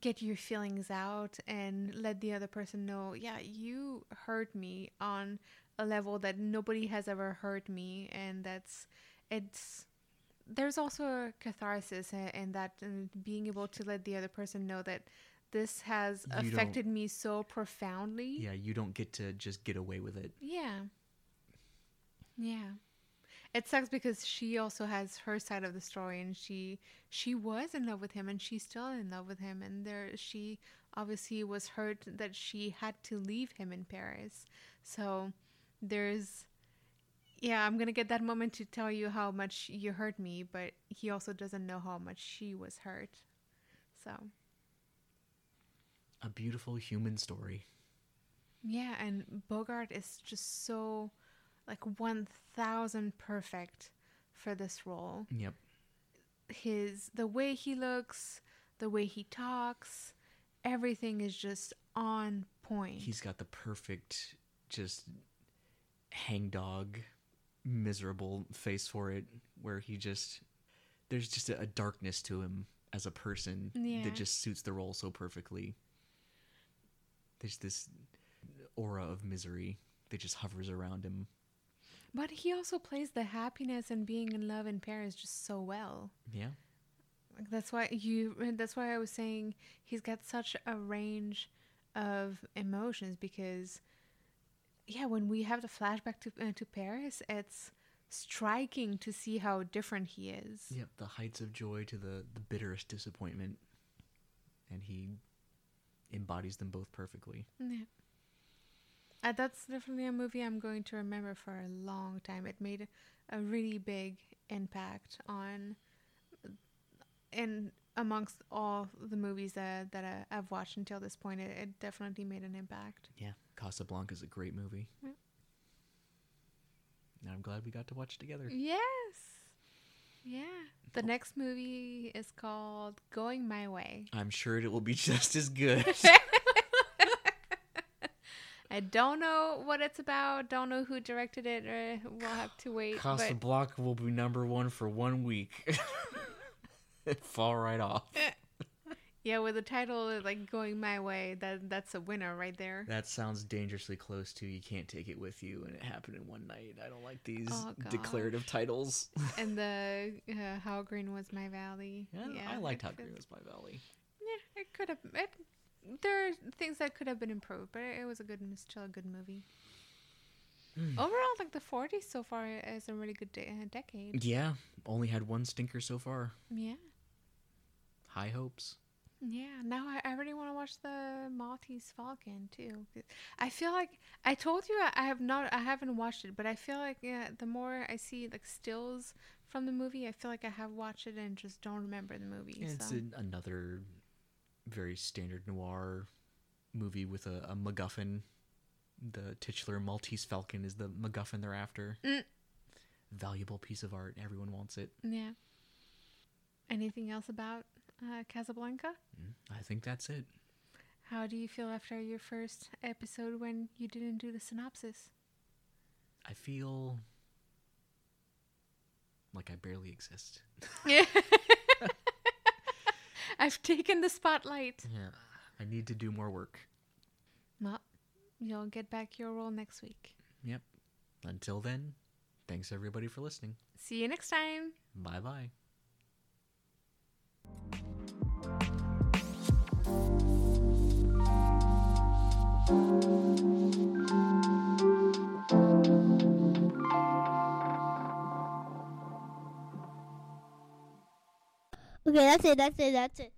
get your feelings out and let the other person know, yeah, you hurt me on a level that nobody has ever hurt me, and that's it's. There's also a catharsis i- in that, and being able to let the other person know that this has You affected me so profoundly. yeah, you don't get to just get away with it. Yeah. Yeah. It sucks because she also has her side of the story and she she was in love with him and she's still in love with him and there she obviously was hurt that she had to leave him in Paris. So there's yeah, I'm going to get that moment to tell you how much you hurt me, but he also doesn't know how much she was hurt. So, A beautiful human story. Yeah, and Bogart is just so like 1000 perfect for this role. Yep. His the way he looks, the way he talks, everything is just on point. He's got the perfect, just hangdog, miserable face for it, where he just there's just a, a darkness to him as a person Yeah. that just suits the role so perfectly. There's this aura of misery that just hovers around him. but he also plays the happiness and being in love in Paris just so well. Yeah. Like that's why you that's why I was saying he's got such a range of emotions because yeah, when we have the flashback to uh, to Paris, it's striking to see how different he is. Yep. The heights of joy to the the bitterest disappointment, and he embodies them both perfectly. Yeah. Uh, that's definitely a movie I'm going to remember for a long time. It made a really big impact on, and amongst all the movies that that I, I've watched until this point, it, it definitely made an impact. Yeah, Casablanca is a great movie. Yeah. And I'm glad we got to watch it together. Yes. Yeah. The oh. next movie is called Going My Way. I'm sure it will be just as good. I don't know what it's about. Don't know who directed it. Or we'll have to wait. but- Casablanca will be number one for one week. Fall right off. Yeah, with the title uh, like "Going My Way," that that's a winner right there. That sounds dangerously close to "You Can't Take It With You" and it happened in one night. I don't like these Oh, declarative titles. and the uh, "How Green Was My Valley." Yeah, I liked How Green Was My Valley. Yeah, it could have. It, there are things that could have been improved, but it was a good, still a good movie. Hmm. Overall, like the '40s so far is a really good de- uh, decade. Yeah, only had one stinker so far. Yeah, high hopes. Yeah, now I, I really want to watch the Maltese Falcon too. I feel like I told you I, I have not I haven't watched it, but I feel like yeah, the more I see like stills from the movie, I feel like I have watched it and just don't remember the movie. Yeah, it's an, another very standard noir movie with a, a MacGuffin. The titular Maltese Falcon is the MacGuffin they're after. Mm. Valuable piece of art. Everyone wants it. yeah. Anything else about uh, Casablanca? Mm, I think that's it. How do you feel after your first episode when you didn't do the synopsis? I feel like I barely exist. Yeah. I've taken the spotlight. Yeah. I need to do more work. Well, you'll get back your role next week. Yep. Until then, thanks everybody for listening. See you next time. Bye bye. Okay, that's it. That's it. That's it.